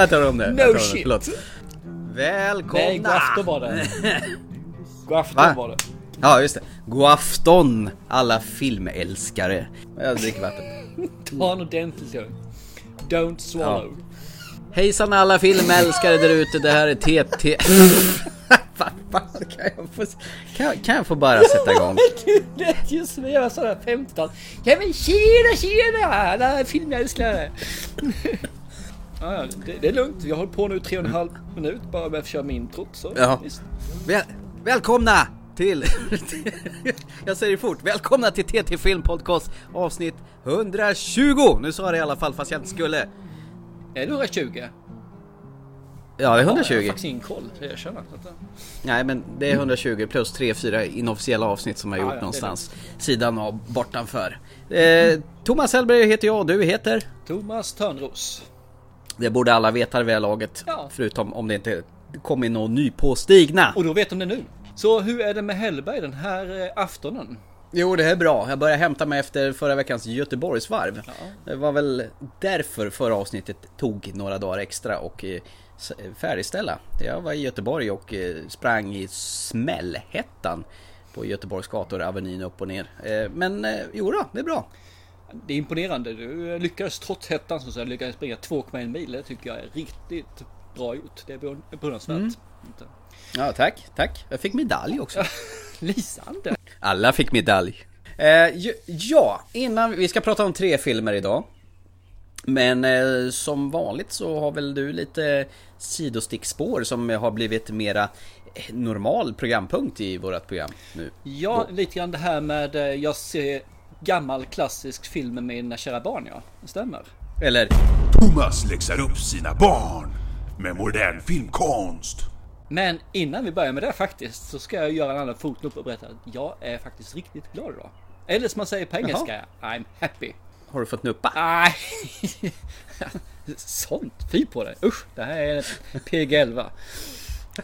Jag tar om det. No om det. shit. Förlåt. Välkomna! Nej, god afton var det. God afton Va? var det. Ja, just det. God afton alla filmälskare. Jag dricker vatten. Ta en ordentlig lugn. Don't swallow. Hejsan alla filmälskare där ute. Det här är TT. Kan jag få, kan, kan jag få bara sätta igång? Du lät ju som jag var sådär 15. Ja men tjena tjena alla filmälskare. Ja, det, det är lugnt. Vi har hållit på nu tre och en halv minut bara med att köra min introt. Så. Ja. Väl, välkomna till... jag säger det fort. Välkomna till TT Film Podcast avsnitt 120! Nu sa jag det i alla fall fast jag inte skulle. Är det 120? Ja, det är Ja, jag har 120. faktiskt ingen koll. Jag erkänner. Nej, men det är 120 plus 3-4 inofficiella avsnitt som jag Ja, gjort ja, någonstans. Sidan av bortanför. Eh, Thomas Hellberg heter jag och du heter? Thomas Törnros. Det borde alla veta det här laget. Ja. Förutom om det inte kommer någon ny påstigna. Och då vet de det nu. Så hur är det med Hellberg den här eh, aftonen? Jo, det är bra. Jag började hämta mig efter förra veckans Göteborgsvarv. Ja. Det var väl därför förra avsnittet tog några dagar extra och eh, färdigställa. Jag var i Göteborg och eh, sprang i smällhettan på Göteborgs gator, Avenyn upp och ner. Men jo då, det är bra. Det är imponerande. Du lyckades trots hettan så att säga, lyckades springa 2,1 mil. Det tycker jag är riktigt bra gjort. Det är beund- beundransvärt. Mm. Ja, tack, tack. Jag fick medalj också. Lysande. Alla fick medalj. Eh, ja, innan vi ska prata om tre filmer idag. Men eh, som vanligt så har väl du lite sidostickspår som har blivit mera eh, normal programpunkt i vårat program nu. Ja, lite grann det här med eh, jag ser gammal klassisk film med mina kära barn ja. Det stämmer. Eller, Thomas läxar upp sina barn med modern filmkonst. Men innan vi börjar med det faktiskt så ska jag göra en annan fotnot och berätta att jag är faktiskt riktigt glad idag. Eller som man säger på engelska, I'm happy. har du fått nuppa? Nej, sånt. Fy på det. Usch, det här är PG-11.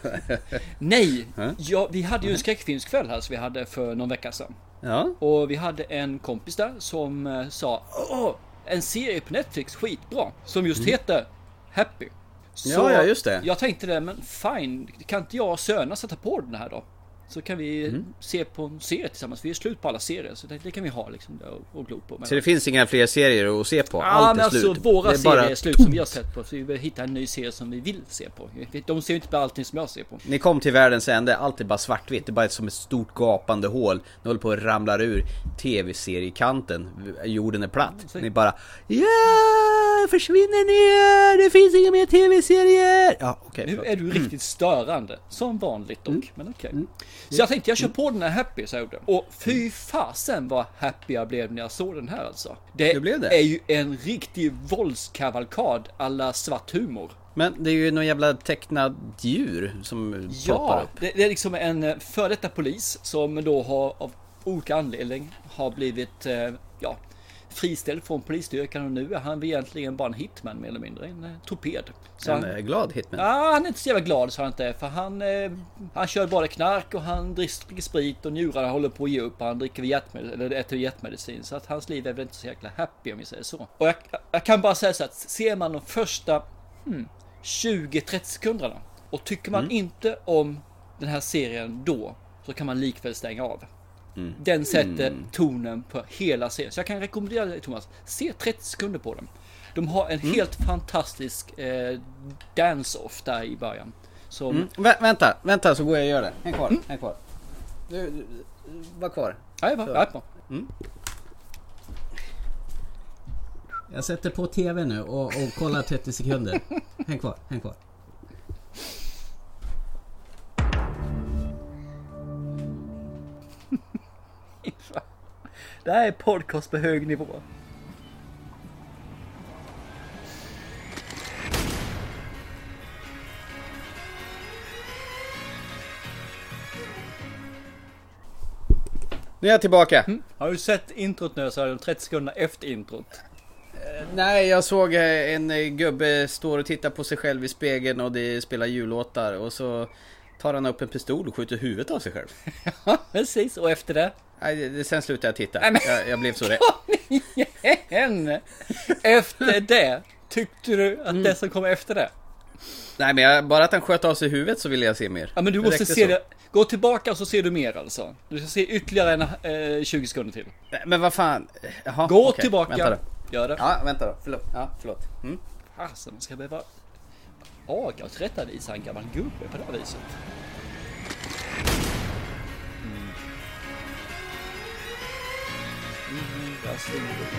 Nej, ja, vi hade ju en skräckfilmskväll här som vi hade för någon vecka sedan. Ja, Och vi hade en kompis där som eh, sa Åh, en serie på Netflix, skitbra. Som just heter Happy. Så Ja, ja, just det. Jag tänkte det, men fine, kan inte jag och Söna sätta på den här då? Så kan vi Mm. se på en serie tillsammans. Vi är slut på alla serier, så det, det kan vi ha liksom och, och glo på. Men, så det finns inga fler serier att se på? Ja, Allt men är slut? alltså våra Det är serier är slut som vi har sett på. Så vi vill hitta en ny serie som vi vill se på. De ser ju inte bara allting som jag ser på. Ni kom till världens ände, allt är bara svartvitt. Det är bara som ett stort gapande hål. Ni håller på att ramlar ur tv-seriekanten. Jorden är platt. Ni bara Ja, försvinner ner! Det finns inga mer tv-serier! Ja, okej. Nu är du riktigt störande. Som vanligt dock. Mm. Men okej. Så jag tänkte jag kör på den här Happy så jag gjorde. Och fy fasen vad happy jag blev när jag såg den här alltså. Det, Hur blev det? är ju en riktig våldskavalkad alla svart humor. Men det är ju någon jävla tecknad djur som poppar Ja, upp. det, det är liksom en eh, före detta polis som då har av olika anledning har blivit eh, ja, friställd från polisstyrkan och nu är han egentligen bara en hitman mer eller mindre. En eh, torped. Så En han, glad hitman. Ja, han är inte så jävla glad så han inte. För han, eh, han kör bara knark och han dricker sprit och njurarna håller på att ge upp. och Han dricker hjärtmedicin, eller äter hjärtmedicin. Så att hans liv är väl inte så jäkla happy om vi säger så. Och jag, jag kan bara säga så att ser man de första hmm, 20-30 sekunderna och tycker man inte om den här serien då så kan man likväl stänga av. Den sätter tonen på hela serien. Så jag kan rekommendera dig Thomas, se 30 sekunder på den. De har en helt fantastisk eh, dance-off där i början. Som, Mm. Vä- vänta, vänta så går jag och gör det. Häng kvar, häng kvar. Du, du, var kvar. ja, jag var, jag. Jag sätter på TV nu och, och kollar 30 sekunder. Häng kvar, häng kvar. Det här är podcast på hög nivå. Nu är jag tillbaka. Har du sett introt nu så är de 30 sekunder efter introt. Nej, jag såg eh, en eh, gubbe står och tittar på sig själv i spegeln och det spelar jullåtar och så tar han upp en pistol och skjuter huvudet av sig själv. Ja, precis. Och efter det? Nej, det- sen slutade jag titta. Nej, Jag, jag blev så rädd. Igen! Efter det, tyckte du att det som kom efter det? Nej men jag, bara att han sköt av sig huvudet så ville jag se mer. Ja men du Det måste se så. det. Gå tillbaka och så ser du mer alltså. Du ska se ytterligare en, eh, 20 sekunder till. Men vad fan. Jaha, Gå okej. tillbaka. Vänta då. Gör det. Ja, vänta då. Förlåt. Ja, förlåt. Mm. Fasen, ska behöva aga och tillrättavisa en gammal gubbe på det här viset. Mm.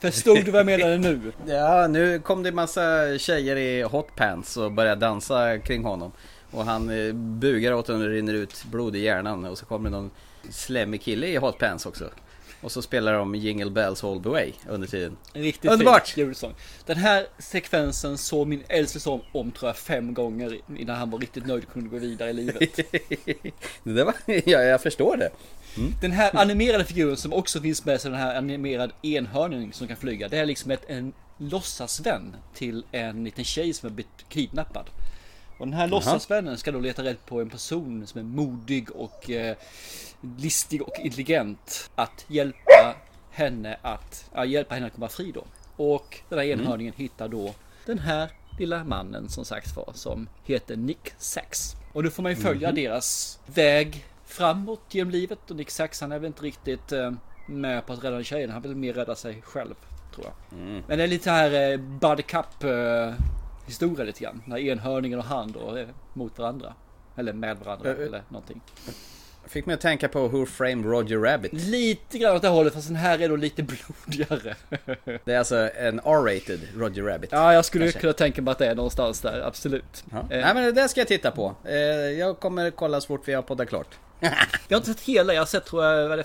Förstod du vad jag menade nu? Ja, nu kom det massa tjejer i hotpants och började dansa kring honom. Och han eh, bugar åt och det rinner ut blod i hjärnan. Och så kommer någon slemmig kille i hotpants också. Och så spelar de Jingle Bells All The Way under tiden. En riktigt Underbart! fin julsång. Den här sekvensen såg min äldste son om tror jag fem gånger innan han var riktigt nöjd och kunde gå vidare i livet. det var, ja, jag förstår det. Den här animerade figuren som också finns med, så den här animerad enhörning som kan flyga. Det är liksom ett, en låtsasvän till en liten tjej som är blivit kidnappad. Och den här låtsasvännen ska då leta rätt på en person som är modig och eh, listig och intelligent. Att hjälpa henne att, ja, hjälpa henne att komma fri då. Och den här enhörningen hittar då den här lilla mannen som sagt var som heter Nick Sachs. Och då får man ju följa deras väg framåt genom livet och Nick Sachs han är väl inte riktigt eh, med på att rädda tjejen. Han vill mer rädda sig själv tror jag. Men det är lite här eh, buddy cup eh, historia lite grann. När enhörningen och han då är mot varandra. Eller med varandra Eh, eh. eller någonting. Fick mig att tänka på Who Framed Roger Rabbit. Lite grann åt det hållet fast den här är då lite blodigare. Det är alltså en R-rated Roger Rabbit. ja, jag skulle Kanske. kunna tänka mig att det är någonstans där, absolut. Ja. Eh, Nej men det där ska jag titta på. Eh, jag kommer kolla så fort vi har poddat klart. Jag har inte sett hela, jag har sett tror jag,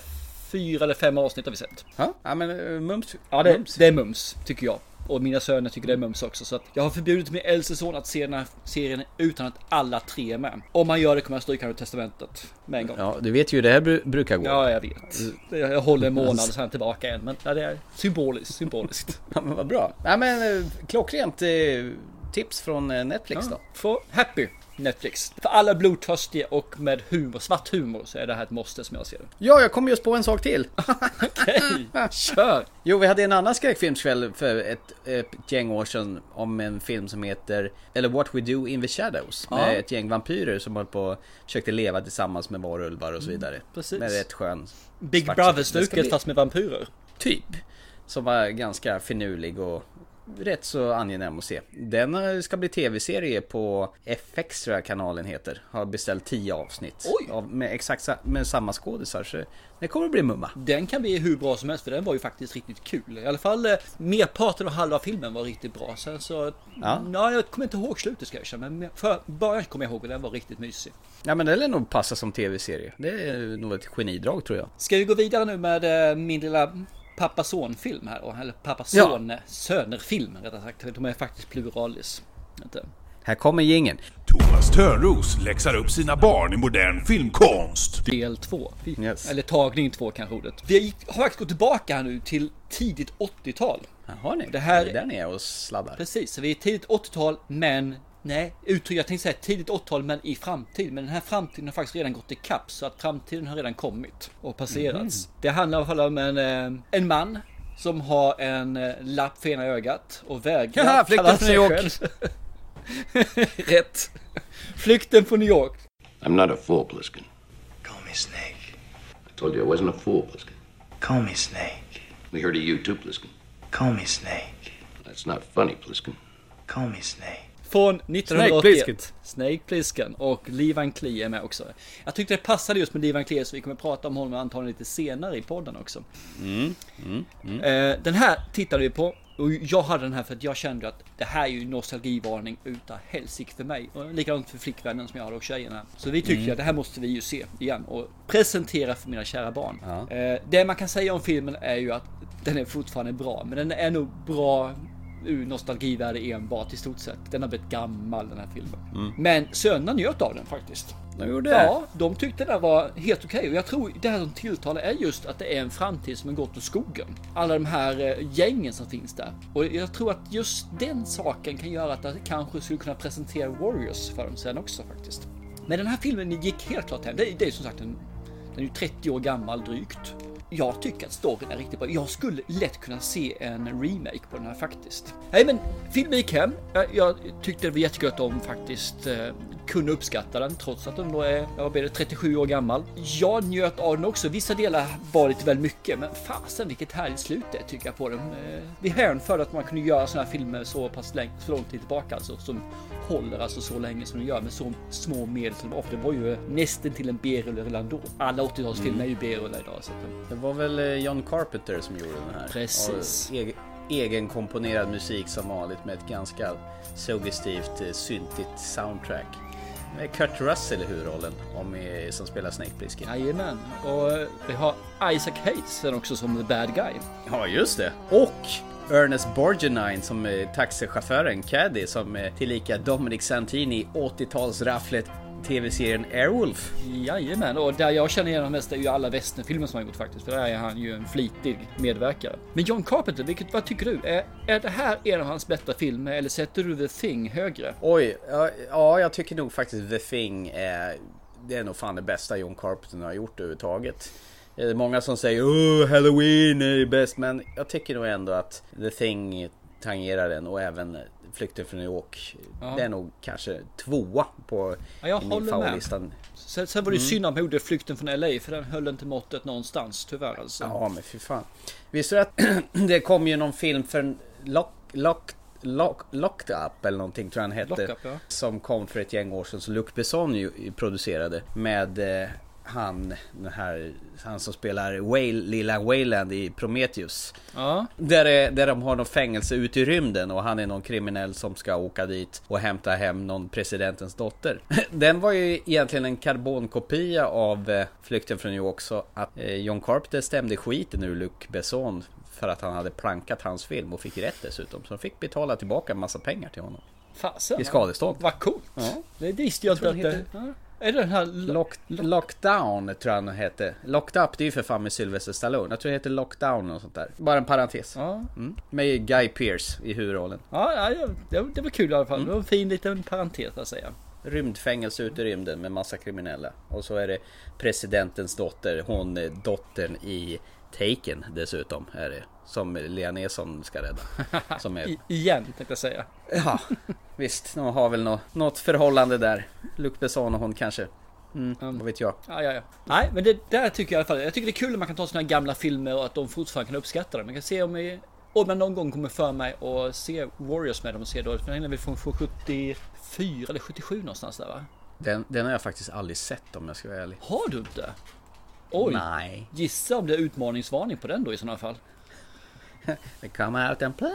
fyra eller fem avsnitt har vi sett. Ja, ja men eh, mums. Ja, det, mums. det är mums, tycker jag. Och mina söner tycker det är mums också. Så att jag har förbjudit min äldste son att se den här serien utan att alla tre är med. Om man gör det kommer jag stryka honom ur testamentet med en gång. Ja. Ja, du vet ju hur det här bru- brukar gå. jag vet. Jag håller en månad sen tillbaka igen. Men ja, det är symboliskt, symboliskt. Ja, men vad bra. Ja, men eh, klockrent eh, tips från eh, Netflix då. För Happy Netflix. För alla blodtörstiga och med humor, svart humor så är det här ett måste som jag ser det. Ja, jag kom just på en sak till. Okej, kör! Jo, vi hade en annan skräckfilmskväll för ett, ett gäng år sedan om en film som heter Eller What We Do In The Shadows. Med Ja. ett gäng vampyrer som höll på och försökte leva tillsammans med varulvar och så vidare. precis. Med rätt skön Big Brother-stuket bli- fast med vampyrer. Typ. Som var ganska finurlig och rätt så angenäm att se. Den eh, ska bli tv-serie på FX tror jag kanalen heter. Har beställt 10 avsnitt. Oj! Av, med exakt med samma skådisar. Så det kommer att bli mumma. Den kan bli hur bra som helst för den var ju faktiskt riktigt kul. I alla fall eh, merparten och halva filmen var riktigt bra. Sen så, Ja. ja. jag kommer inte ihåg slutet ska jag erkänna. Men för början kommer jag ihåg och den var riktigt mysig. Ja men det lär nog passa som tv-serie. Det är nog ett genidrag tror jag. Ska vi gå vidare nu med eh, min lilla pappa son film här då? Eller pappa son söner film rättare sagt. De är faktiskt pluralis. Här kommer gingen. Thomas Törnros läxar upp sina barn i modern filmkonst. Del 2. Yes. Eller tagning 2 kanske ordet. Vi har faktiskt gått tillbaka här nu till tidigt 80-tal. Jaha ni. Det här- är där ni är och sladdar. Precis, så vi är tidigt 80-tal men Nej, uttryck, jag tänkte säga tidigt 80-tal men i framtid. Men den här framtiden har faktiskt redan gått ikapp så att framtiden har redan kommit och passerats. Det handlar i om en, eh, en man som har en eh, lapp för ena ögat och vägrar Haha, flykten kalla från sig New York. själv. Rätt. Flykten från New York. I'm not a fool, Pliskin. Call me Snake. I told you I wasn't a fool, Pliskin. Call me Snake. We heard of you too, Pliskin. Call me Snake. That's not funny, Pliskin. Call me Snake. Från Plissken. 1981. Snake Plissken. Och Lee Van Clee är med också. Jag tyckte det passade just med Lee Van Clee så vi kommer prata om honom antagligen lite senare i podden också. Eh, Den här tittade vi på. Och jag hade den här för att jag kände att det här är ju nostalgivarning utav helsike för mig. Och likadant för flickvännen som jag hade och tjejerna. Så vi tyckte att det här måste vi ju se igen och presentera för mina kära barn. Ja. Eh, Det man kan säga om filmen är ju att den är fortfarande bra. Men den är nog bra ur nostalgivärde enbart i stort sett. Den har blivit gammal den här filmen. Men sönerna njöt av den faktiskt. De gjorde Ja, de tyckte det var helt okej och jag tror det här som tilltalar är just att det är en framtid som har gått åt skogen. Alla de här eh, gängen som finns där. Och jag tror att just den saken kan göra att det kanske skulle kunna presentera Warriors för dem sen också faktiskt. Men den här filmen gick helt klart hem. Det, det är som sagt en, den är ju 30 år gammal drygt. Jag tycker att storyn är riktigt bra. Jag skulle lätt kunna se en remake på den här faktiskt. Nej men filmen gick hem. Jag, jag tyckte det var jättegött att de faktiskt eh, kunde uppskatta den trots att den då är, jag blev 37 år gammal. Jag njöt av den också. Vissa delar var lite väl mycket, men fasen vilket härligt slut det tycker jag på den. Eh, Vi hänförde att man kunde göra sådana här filmer så pass länge, så lång tid tillbaka alltså, som håller alltså så länge som de gör med så små medel som ofta Det var ju nästan till en B-rulle redan då. Alla 80-talsfilmer är ju B-rullar idag. Så att, Det var väl eh, John Carpenter som gjorde den här. Precis. Egenkomponerad musik som vanligt med ett ganska suggestivt eh, syntigt soundtrack. Med Kurt Russell i huvudrollen om, som spelar Snake Plissken. Jajamän, och eh, vi har Isaac Hayes också som the bad guy. Ja, just det. Och Ernest Borgnine som eh, taxichauffören, Caddy, som eh, tillika Dominic Santini i 80-talsrafflet tv-serien Airwolf. Jajamän, och där jag känner igen honom mest är ju alla westernfilmer som han gjort faktiskt. För där är han ju en flitig medverkare. Men John Carpenter, vilket, vad tycker du? Är, är det här en av hans bättre filmer eller sätter du The Thing högre? Oj, ja, ja, jag tycker nog faktiskt The Thing är, det är nog fan det bästa John Carpenter har gjort överhuvudtaget. Det är många som säger oh, Halloween är bäst, men jag tycker nog ändå att The Thing tangerar den och även Flykten från New York. Ja. Det är nog kanske tvåa på Ja, jag min med. favoritlistan. Sen, sen var det ju synd han gjorde Flykten från LA för den höll inte måttet någonstans tyvärr alltså. Ja, men fy fan. Visste du att det kom ju någon film för Lock, Lock, Lock, Locked Up eller någonting tror jag han hette. Up, ja. Som kom för ett gäng år sedan som Luc Besson ju producerade. Med eh, han, den här, han som spelar Whale, lilla Wayland i Prometheus. Ja, Där, är, där de har någon fängelse ute i rymden och han är någon kriminell som ska åka dit och hämta hem någon presidentens dotter. Den var ju egentligen en karbonkopia av eh, Flykten från New York så att eh, John Carpenter stämde skiten ur Luc Besson för att han hade plankat hans film och fick rätt dessutom. Så de fick betala tillbaka en massa pengar till honom. fasen. I skadestånd. Vad coolt. Ja. Det visste jag inte den. Är det den här... Lock, lockdown tror jag han hette. Locked Up det är ju för fan med Sylvester Stallone. Jag tror det heter Lockdown och sånt där. Bara en parentes. Ja, Mm. Med Guy Pearce i huvudrollen. ja, ja det, det var kul i alla fall. Det var en fin liten parentes att säga. rymdfängelse ute i rymden med massa kriminella. Och så är det presidentens dotter, hon är dottern i Taken dessutom är det. Som Liam Neeson ska rädda. Som är, I, igen tänkte jag säga. Ja visst, de har väl nå, något förhållande där. Luc Besson och hon kanske. Mm, vad vet jag. Ja, ja, ja. Nej, men det där tycker jag i alla fall. Jag tycker det är kul att man kan ta såna här gamla filmer och att de fortfarande kan uppskatta dem. Man kan se om, jag, om jag någon gång kommer för mig och se Warriors med dem och se då. Den är väl från 74 eller 77 någonstans där va? Den, den har jag faktiskt aldrig sett om jag ska vara ärlig. Har du inte? Oj, Nej. gissa om det är utmaningsvarning på den då i sådana fall. Come out and play!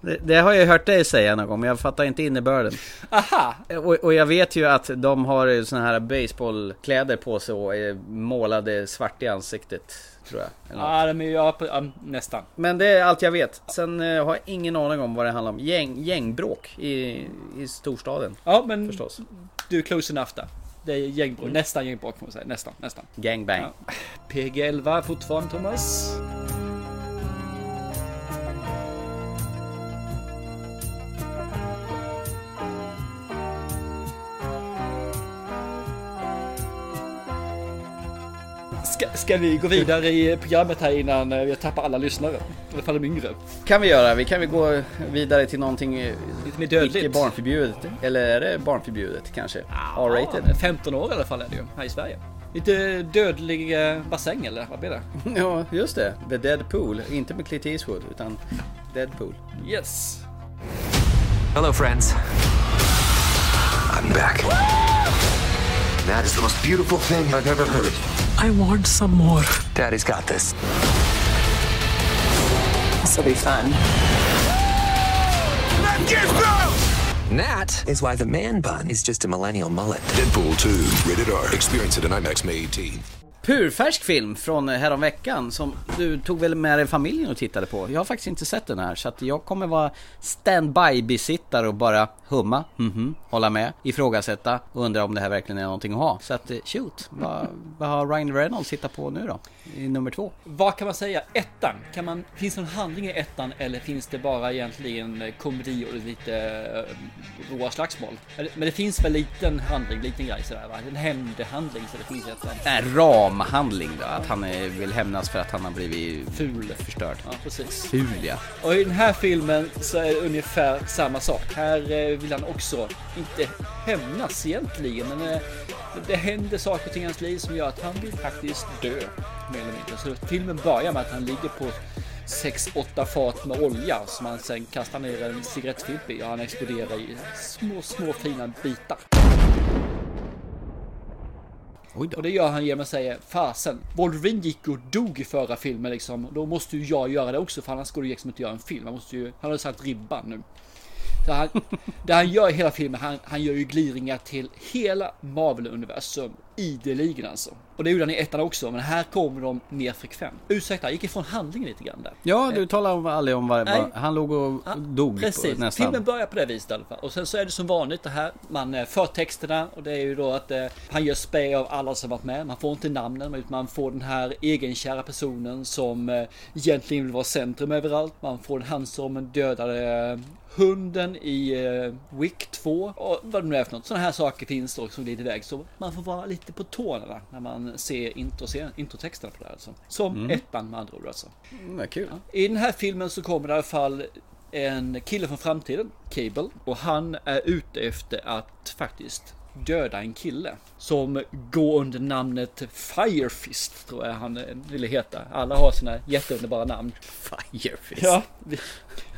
det, det har jag hört dig säga någon gång men jag fattar inte innebörden. Aha! Och, och jag vet ju att de har såna här baseballkläder på sig och är målade svart i ansiktet. Tror jag. Ja, de är ju ja, på- ja, nästan. Men det är allt jag vet. Sen eh, har jag ingen aning om vad det handlar om. Gäng, gängbråk i, i storstaden. Ja, men Förstås. du är close enough där. Det är gängbråk, nästan gängbråk får man säga. Nästan, nästan. Gangbang. Ja. PG11 fortfarande Thomas. Ska, ska vi gå vidare i programmet här innan eh, vi tappar alla lyssnare? I alla fall de yngre. Kan vi göra. Vi kan väl gå vidare till någonting eh, Lite mer dödligt. icke barnförbjudet. Eller är det barnförbjudet kanske? R-rated? Ja, 15 år i alla fall är det ju här i Sverige. Lite dödlig eh, bassäng eller vad blir det? Ja, just det. The Dead Pool. Inte med Clint Eastwood utan Dead Pool. Yes. Hello, friends. I'm back. That is the most beautiful thing I've ever heard. I want some more. Daddy's got this. This will be fun. That is enough. Nat is why the man bun is just a millennial mullet. Deadpool 2, rated R. Experience it in IMAX May 18. Purfärsk film från häromveckan som du tog väl med dig familjen och tittade på. Jag har faktiskt inte sett den här så att jag kommer vara standby besittare och bara humma, mhm, hålla med, ifrågasätta och undra om det här verkligen är någonting att ha. Så att eh, shoot, vad, vad har Ryan Reynolds hittat på nu då? I nummer två? Vad kan man säga? Ettan? Kan man, finns det någon handling i ettan eller finns det bara egentligen eh, komedi och lite eh, råa slagsmål? Men det finns väl liten handling, liten grej sådär va? En hämndhandling så det finns i ettan. En ramhandling då, att han eh, vill hämnas för att han har blivit Ful. förstörd. Ja, precis. Ful ja. Och i den här filmen så är det ungefär samma sak. Här eh, vill han också inte hämnas egentligen, men eh, det händer saker och ting i hans liv som gör att han vill faktiskt dö. Mer eller mindre. Så filmen börjar med att han ligger på 6-8 fat med olja som han sen kastar ner en cigarettfilt i och han exploderar i små, små fina bitar. Och det gör han genom att säga fasen, Wolverine gick och dog i förra filmen liksom. Då måste ju jag göra det också för annars går det liksom inte att göra en film. Han måste ju, han har satt ribban nu. Så han, det han gör i hela filmen, han, han gör ju gliringar till hela Marvel-universum ideligen alltså. Och det gjorde han i ettan också, men här kommer de mer frekvent. Ursäkta, jag gick ifrån handlingen lite grann där. Ja, du talar om- aldrig om vad han låg och Ja, dog Precis, på, nästan. filmen börjar på det viset i alla fall. Och sen så är det som vanligt det här, man eh, förtexterna och det är ju då att eh, han gör spä av alla som varit med. Man får inte namnen, utan man får den här egenkära personen som eh, egentligen vill vara centrum överallt. Man får han som dödade eh, hunden i eh, Wick 2 och vad det nu är för något. Sådana här saker finns då som glider iväg. Så man får vara lite på tårna när man ser intro, introtexterna på det här alltså. Som ettan med andra ord alltså. Mm, kul. I den här filmen så kommer det i alla fall en kille från framtiden, Cable, och han är ute efter att faktiskt döda en kille som går under namnet Firefist tror jag han eh, ville heta. Alla har sina jätteunderbara namn. Firefist. Ja, vi-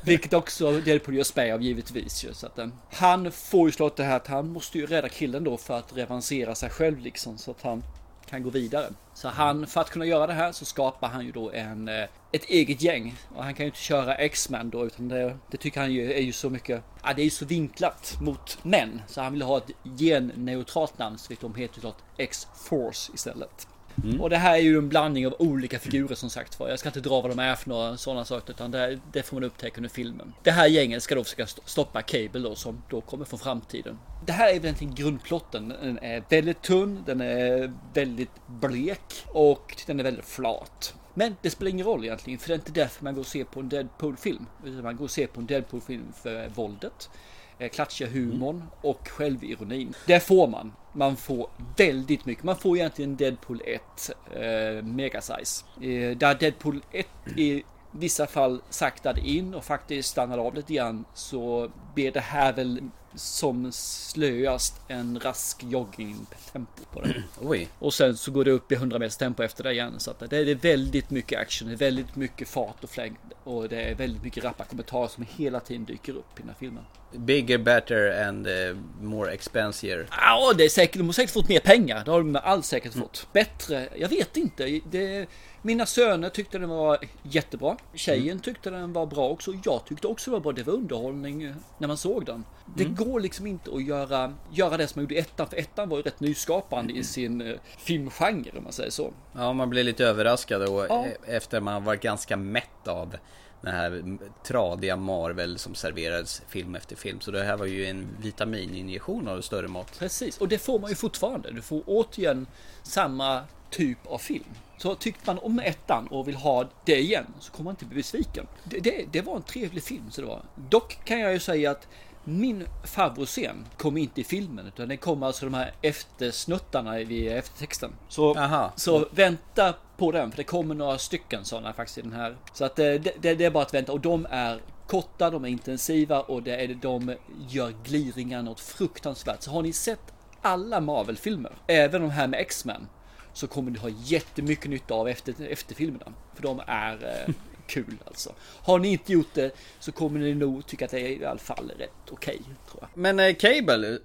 vilket också Deadpool gör spä av givetvis ju. Så att, eh, han får ju slå det här att han måste ju rädda killen då för att revansera sig själv liksom så att han kan gå vidare. Så han, för att kunna göra det här så skapar han ju då en, eh, ett eget gäng. Och han kan ju inte köra X-Men då utan det, det tycker han ju är ju så mycket, ja det är ju så vinklat mot män. Så han vill ha ett genneutralt namn så de heter ju X-Force istället. Mm. Och det här är ju en blandning av olika figurer som sagt var. Jag ska inte dra vad de är för några sådana saker utan det, det får man upptäcka under filmen. Det här gänget ska då försöka stoppa Cable då som då kommer från framtiden. Det här är egentligen grundplotten. Den är väldigt tunn, den är väldigt blek och den är väldigt flat. Men det spelar ingen roll egentligen för det är inte därför man går och ser på en Deadpool-film. Utan man går och ser på en Deadpool-film för våldet Eh, klatschiga humorn och självironin. Det får man. Man får väldigt mycket. Man får egentligen Deadpool 1 eh, megasize. Eh, där Deadpool 1 i vissa fall saktade in och faktiskt stannade av lite grann så blir det här väl som slöast en rask jogging tempo på det. Oj. Och sen så går det upp i 100 meters tempo efter det igen. Så att det är väldigt mycket action, det är väldigt mycket fart och flängd. Och det är väldigt mycket rappa kommentarer som hela tiden dyker upp i den här filmen. Bigger, better and eh, more expensive. Ja, det är säkert, de har säkert fått mer pengar. Det har de med all säkert fått. Bättre, jag vet inte. Det, mina söner tyckte den var jättebra. Tjejen tyckte den var bra också. Jag tyckte också det var bra. Det var underhållning när man såg den. Det går liksom inte att göra, göra det som man gjorde i ettan. För ettan var ju rätt nyskapande i sin eh, filmgenre om man säger så. Ja, man blir lite överraskad och Ja. eh, efter man varit ganska mätt av den här tradiga Marvel som serverades film efter film. Så det här var ju en vitamininjektion av större mått. Precis, och det får man ju fortfarande. Du får återigen samma typ av film. Så tyckte man om ettan och vill ha det igen så kommer man inte bli besviken. Det, det, det var en trevlig film så det var. Dock kan jag ju säga att min favoritscen kom inte i filmen utan det kommer alltså de här eftersnuttarna vid eftertexten. Så, Aha. så vänta på den för det kommer några stycken sådana faktiskt i den här. Så att eh, det, det, det är bara att vänta och de är korta, de är intensiva och det är, de gör gliringar något fruktansvärt. Så har ni sett alla Marvel-filmer, även de här med X-Men, så kommer ni ha jättemycket nytta av efter, efterfilmerna. För de är eh, kul alltså. Har ni inte gjort det så kommer ni nog tycka att det är i alla fall rätt okej, tror jag. Men eh, Cable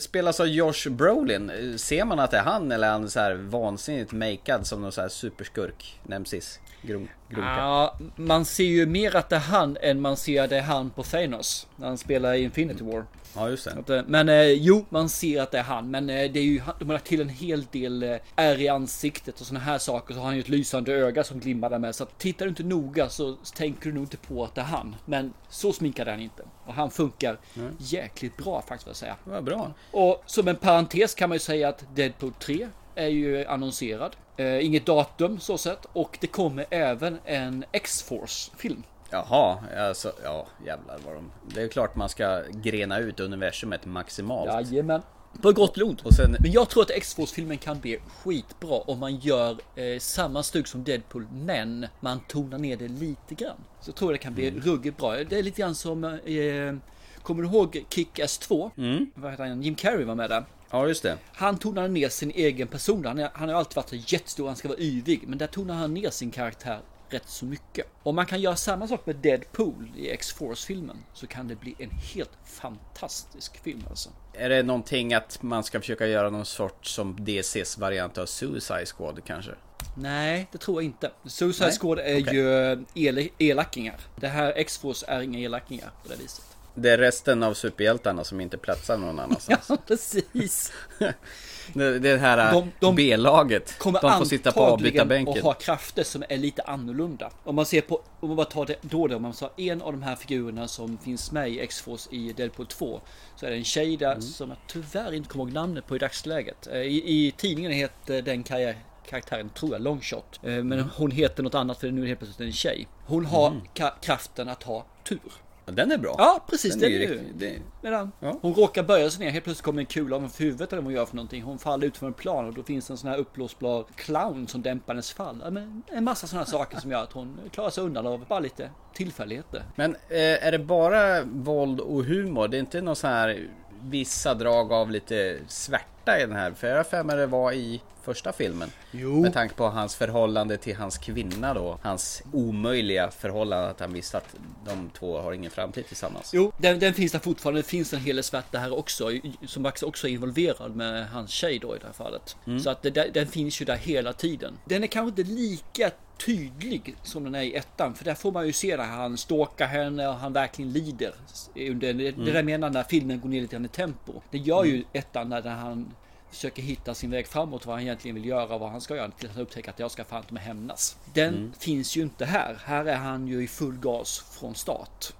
spelas av Josh Brolin. Eh, ser man att det är han eller är han så här vansinnigt makead som någon så här superskurk nemesis? Grun, grunka. Ja, man ser ju mer att det är han än man ser att det är han på Thanos. När han spelar i Infinity War. Ja, just det. Eh, Men eh, jo, man ser att det är han. Men eh, det är ju, de har lagt till en hel del eh, ärr i ansiktet och såna här saker. Så har han ju ett lysande öga som glimmar där med. Så att, tittar du inte noga så tänker du nog inte på att det är han. Men så sminkad är han inte. Och han funkar jäkligt bra faktiskt vad jag säga. Vad bra. Och som en parentes kan man ju säga att Deadpool 3 är ju annonserad. Eh, inget datum så sett. Och det kommer även en X-Force film. Jaha, alltså, ja jävlar vad de... Det är klart man ska grena ut universumet maximalt. Jajamän. På gott ont. Och sen, Men jag tror att X-Force-filmen kan bli skitbra om man gör eh, samma stugg som Deadpool, men man tonar ner det lite grann. Så tror jag det kan bli ruggigt bra. Det är lite grann som, eh, kommer du ihåg Kick-Ass 2? Vad heter han? Jim Carrey var med där. Ja just det. Han tonar ner sin egen person. Han, är, han har alltid varit jättestor, han ska vara yvig. Men där tonar han ner sin karaktär rätt så mycket. Om man kan göra samma sak med Deadpool i X-Force-filmen så kan det bli en helt fantastisk film alltså. Är det någonting att man ska försöka göra någon sort som DCs variant av Suicide Squad kanske? Nej, det tror jag inte. Suicide Nej? Squad är Okej. ju el elakingar. Det här X-Force är inga elakingar på det viset. Det är resten av superhjältarna som inte platsar någon annanstans. Ja, precis. det, det här De- de B-laget. Kommer De får sitta på avbytarbänken. att ha krafter som är lite annorlunda. Om man ser på, om man bara tar det då det, om man tar en av de här figurerna som finns med i X-Force i Deadpool 2. Så är det en tjej där Mm. som jag tyvärr inte kommer ihåg namnet på i dagsläget. Eh, I, i tidningen heter den karriär, karaktären, tror jag, Longshot. Eh, Men Mm. hon heter något annat för nu är det helt plötsligt en tjej. Hon har ka- kraften att ha tur. Den är bra. Ja, precis. Den Den är ju det- Ja. hon råkar böja sig ner, helt plötsligt kommer en kula av huvudet eller vad hon gör för någonting. Hon faller ut från en plan och då finns en sån här uppblåsbar clown som dämpar hennes fall. Ja, men en massa sådana saker som gör att hon klarar sig undan av bara lite tillfälligheter. Men eh, är det bara våld och humor? Det är inte någon sån här vissa drag av lite svärta i den här? För jag för mig det var i första filmen. Jo. Med tanke på hans förhållande till hans kvinna då. Hans omöjliga förhållande att han visste att de två har ingen framtid tillsammans. Jo, den, den finns där fortfarande. Det finns en hel del svärta här också. Som faktiskt också är involverad med hans tjej då i det här fallet. Så att det, den finns ju där hela tiden. Den är kanske inte lika tydlig som den är i ettan. För där får man ju se när han stalkar henne och han verkligen lider. Under, det, det där menar när filmen går ner lite grann i tempo. Det gör ju ettan när han försöker hitta sin väg framåt, vad han egentligen vill göra, vad han ska göra, till att han upptäcker att jag ska fan inte med hämnas. Den finns ju inte här. Här är han ju i full gas från start.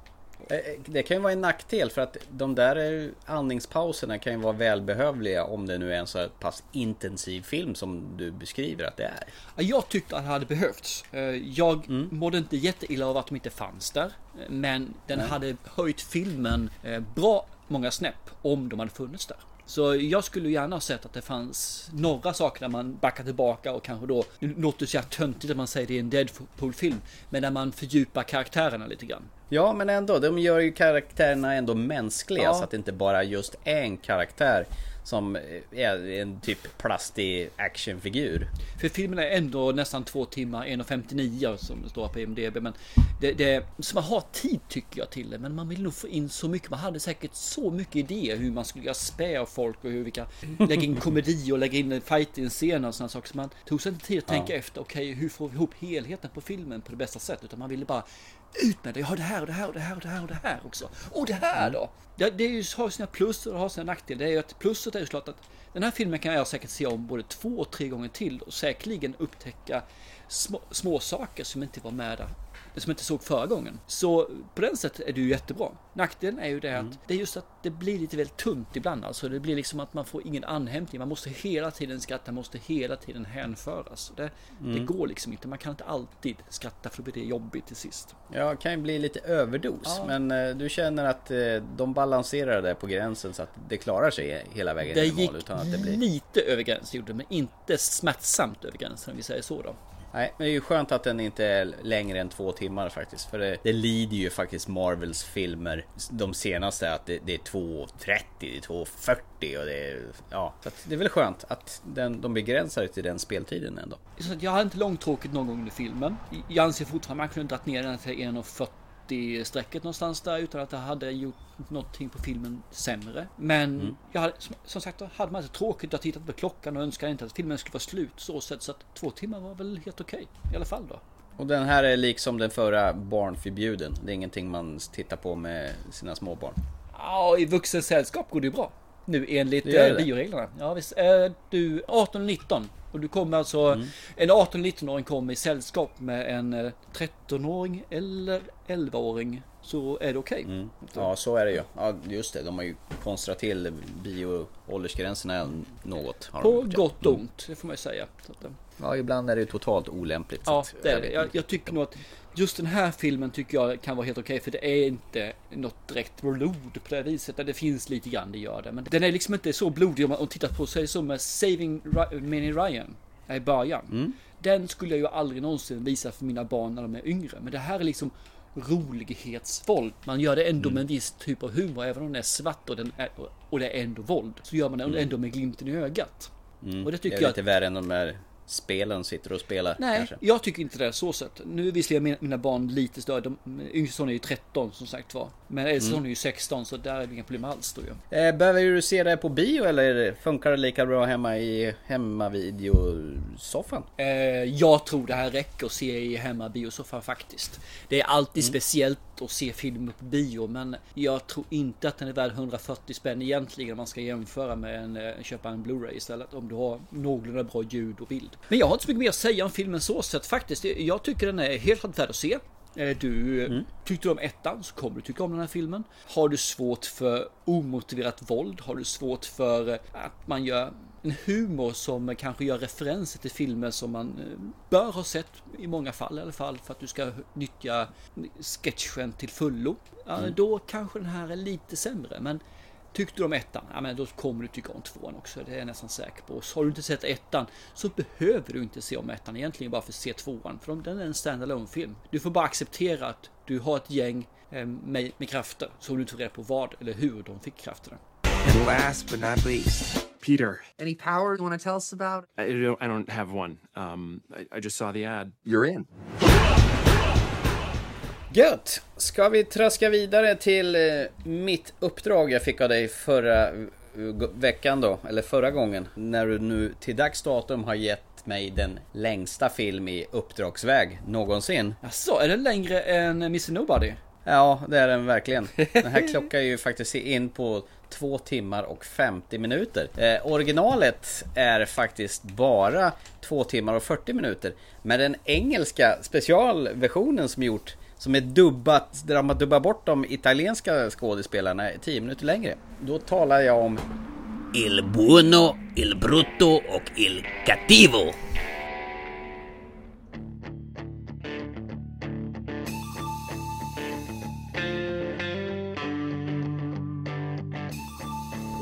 Eh, eh, Det kan ju vara en nackdel för att de där andningspauserna kan ju vara välbehövliga om det nu är en så pass intensiv film som du beskriver att det är. Ja, Jag tyckte att det hade behövts. Eh, Jag Mm. mådde inte jätteilla av att de inte fanns där. Men den hade höjt filmen bra många snäpp om de hade funnits där. Så jag skulle gärna ha sett att det fanns några saker där man backar tillbaka och kanske då, nu låter det så töntigt att man säger det är en Deadpool-film, men där man fördjupar karaktärerna lite grann. Ja men ändå, de gör ju karaktärerna ändå mänskliga Ja. så att det inte bara är just en karaktär som är en typ plastig actionfigur. För filmen är ändå nästan två timmar, 1.59 som det står på IMDB. Men det, det, så man har tid tycker jag till det. Men man vill nog få in så mycket. Man hade säkert så mycket idéer hur man skulle göra spä av folk och hur vi kan lägga in komedi och lägga in en fighting-scen och sådana saker. Så man tog sig inte tid att tänka efter. Okej, hur får vi ihop helheten på filmen på det bästa sättet? Utan man ville bara ut med det. Jag har det här och det här och det här och det här och det här också. Och det här då? Det, det är ju, har sina plus och det har sina nackdelar. Det är ju att plusset är ju klart att den här filmen kan jag säkert se om både två och tre gånger till och säkerligen upptäcka små, små saker som inte var med där. Som jag inte såg förra gången. Så på den sättet är det ju jättebra. Nackdelen är ju det att det är just att det blir lite väl tunt ibland. Alltså det blir liksom att man får ingen anhämtning. Man måste hela tiden skratta, måste hela tiden hänföras. Det, det går liksom inte. Man kan inte alltid skratta för då blir det jobbigt till sist. Ja, kan ju bli lite överdos. Ja. Men eh, du känner att eh, de balanserar det på gränsen så att det klarar sig hela vägen Det till mål. gick Utan att det blir... lite över gränsen gjorde det, men inte smärtsamt över gränsen om vi säger så då. Nej, men det är ju skönt att den inte är längre än två timmar faktiskt. För det, det lider ju faktiskt Marvels filmer. De senaste att det, det är 2.30, det är 2.40 och det är... Ja, så att det är väl skönt att den, de begränsar det till den speltiden ändå. Så jag hade inte långtråkigt någon gång under filmen. Jag anser fortfarande att man kunde dragit ner den till 1.40 strecket någonstans där utan att det hade gjort någonting på filmen sämre. Men jag hade, som, sagt, hade man inte tråkigt att titta på klockan och önskade inte att filmen skulle vara slut så sett så att två timmar var väl helt okej i alla fall då. Och den här är liksom den förra barnförbjuden. Det är ingenting man tittar på med sina småbarn. Ja, i vuxensällskap går det ju bra. Nu enligt eh, bioreglerna. Ja, visst. Är du 18 och 19 och du kommer alltså, en 18-19-åring kommer i sällskap med en eh, 13-åring eller 11-åring så är det okej. Ja, så är det ju. Ja, just det. De har ju konstrat till bio-åldersgränserna något. Har de På gjort, ja. gott och ont, det får man ju säga. Att, eh, Ja, ibland är det ju totalt olämpligt. Ja, att det är det. Jag, jag tycker nog att just den här filmen tycker jag kan vara helt okej för det är inte något direkt blod på det viset. Det finns lite grann, det gör det. Men den är liksom inte så blodig om man tittar på det som med Saving Minnie Ryan i början. Mm. Den skulle jag ju aldrig någonsin visa för mina barn när de är yngre. Men det här är liksom rolighetsvåld. Man gör det ändå Mm. med en viss typ av humor. Även om den är svart och, den är, och det är ändå våld. Så gör man det ändå med glimten i ögat. Och det Mm. Det tycker är jag lite värre än de där spelen sitter och spelar. Nej, kanske. jag tycker inte det är så sett. Nu är visserligen mina- mina barn lite större. De, yngsta sonen är ju 13 som sagt var. Men äldsta Mm. sonen är ju 16 så där är det inga problem alls då ju. Eh, behöver du se det på bio eller funkar det lika bra hemma i hemmavideosoffan? Eh, jag tror det här räcker att se i hemmabiosoffan faktiskt. Det är alltid speciellt att se film på bio men jag tror inte att den är värd 140 spänn egentligen om man ska jämföra med en, eh, köpa en Blu-ray istället om du har någorlunda bra ljud och bild. Men jag har inte så mycket mer att säga om filmen så sett faktiskt. Jag tycker den är helt värd att se. Eh, Du mm. tyckte om ettan så kommer du tycka om den här filmen. Har du svårt för omotiverat våld? Har du svårt för eh, att man gör en humor som kanske gör referenser till filmer som man eh, bör ha sett i många fall i alla fall för att du ska nyttja sketchen till fullo. Ja, Då kanske den här är lite sämre men Tyckte du om ettan, ja men då kommer du tycka om tvåan också. Det är jag nästan säker på. Så har du inte sett ettan så behöver du inte se om ettan egentligen bara för att se tvåan. För den är en standalone film. Du får bara acceptera att du har ett gäng eh, med, med krafter. Så du inte får reda på vad eller hur de fick krafterna. And last but not least, Peter. any power you want to tell us about? I don't, I don't have one. Um, I, I just saw the ad. You're in. Gött! Ska vi traska vidare till eh, mitt uppdrag jag fick av dig förra eh, veckan då, eller förra gången. När du nu till dags datum har gett mig den längsta film i uppdragsväg någonsin. Jaså, är den längre än Mr Nobody? Ja, det är den verkligen. Den här klockar ju faktiskt in på 2 timmar och 50 minuter. Eh, originalet är faktiskt bara 2 timmar och 40 minuter. Men den engelska specialversionen som gjort som är dubbat, där de har dubbat bort de italienska skådespelarna 10 minuter längre. Då talar jag om Il Buono, Il Brutto och Il Cattivo.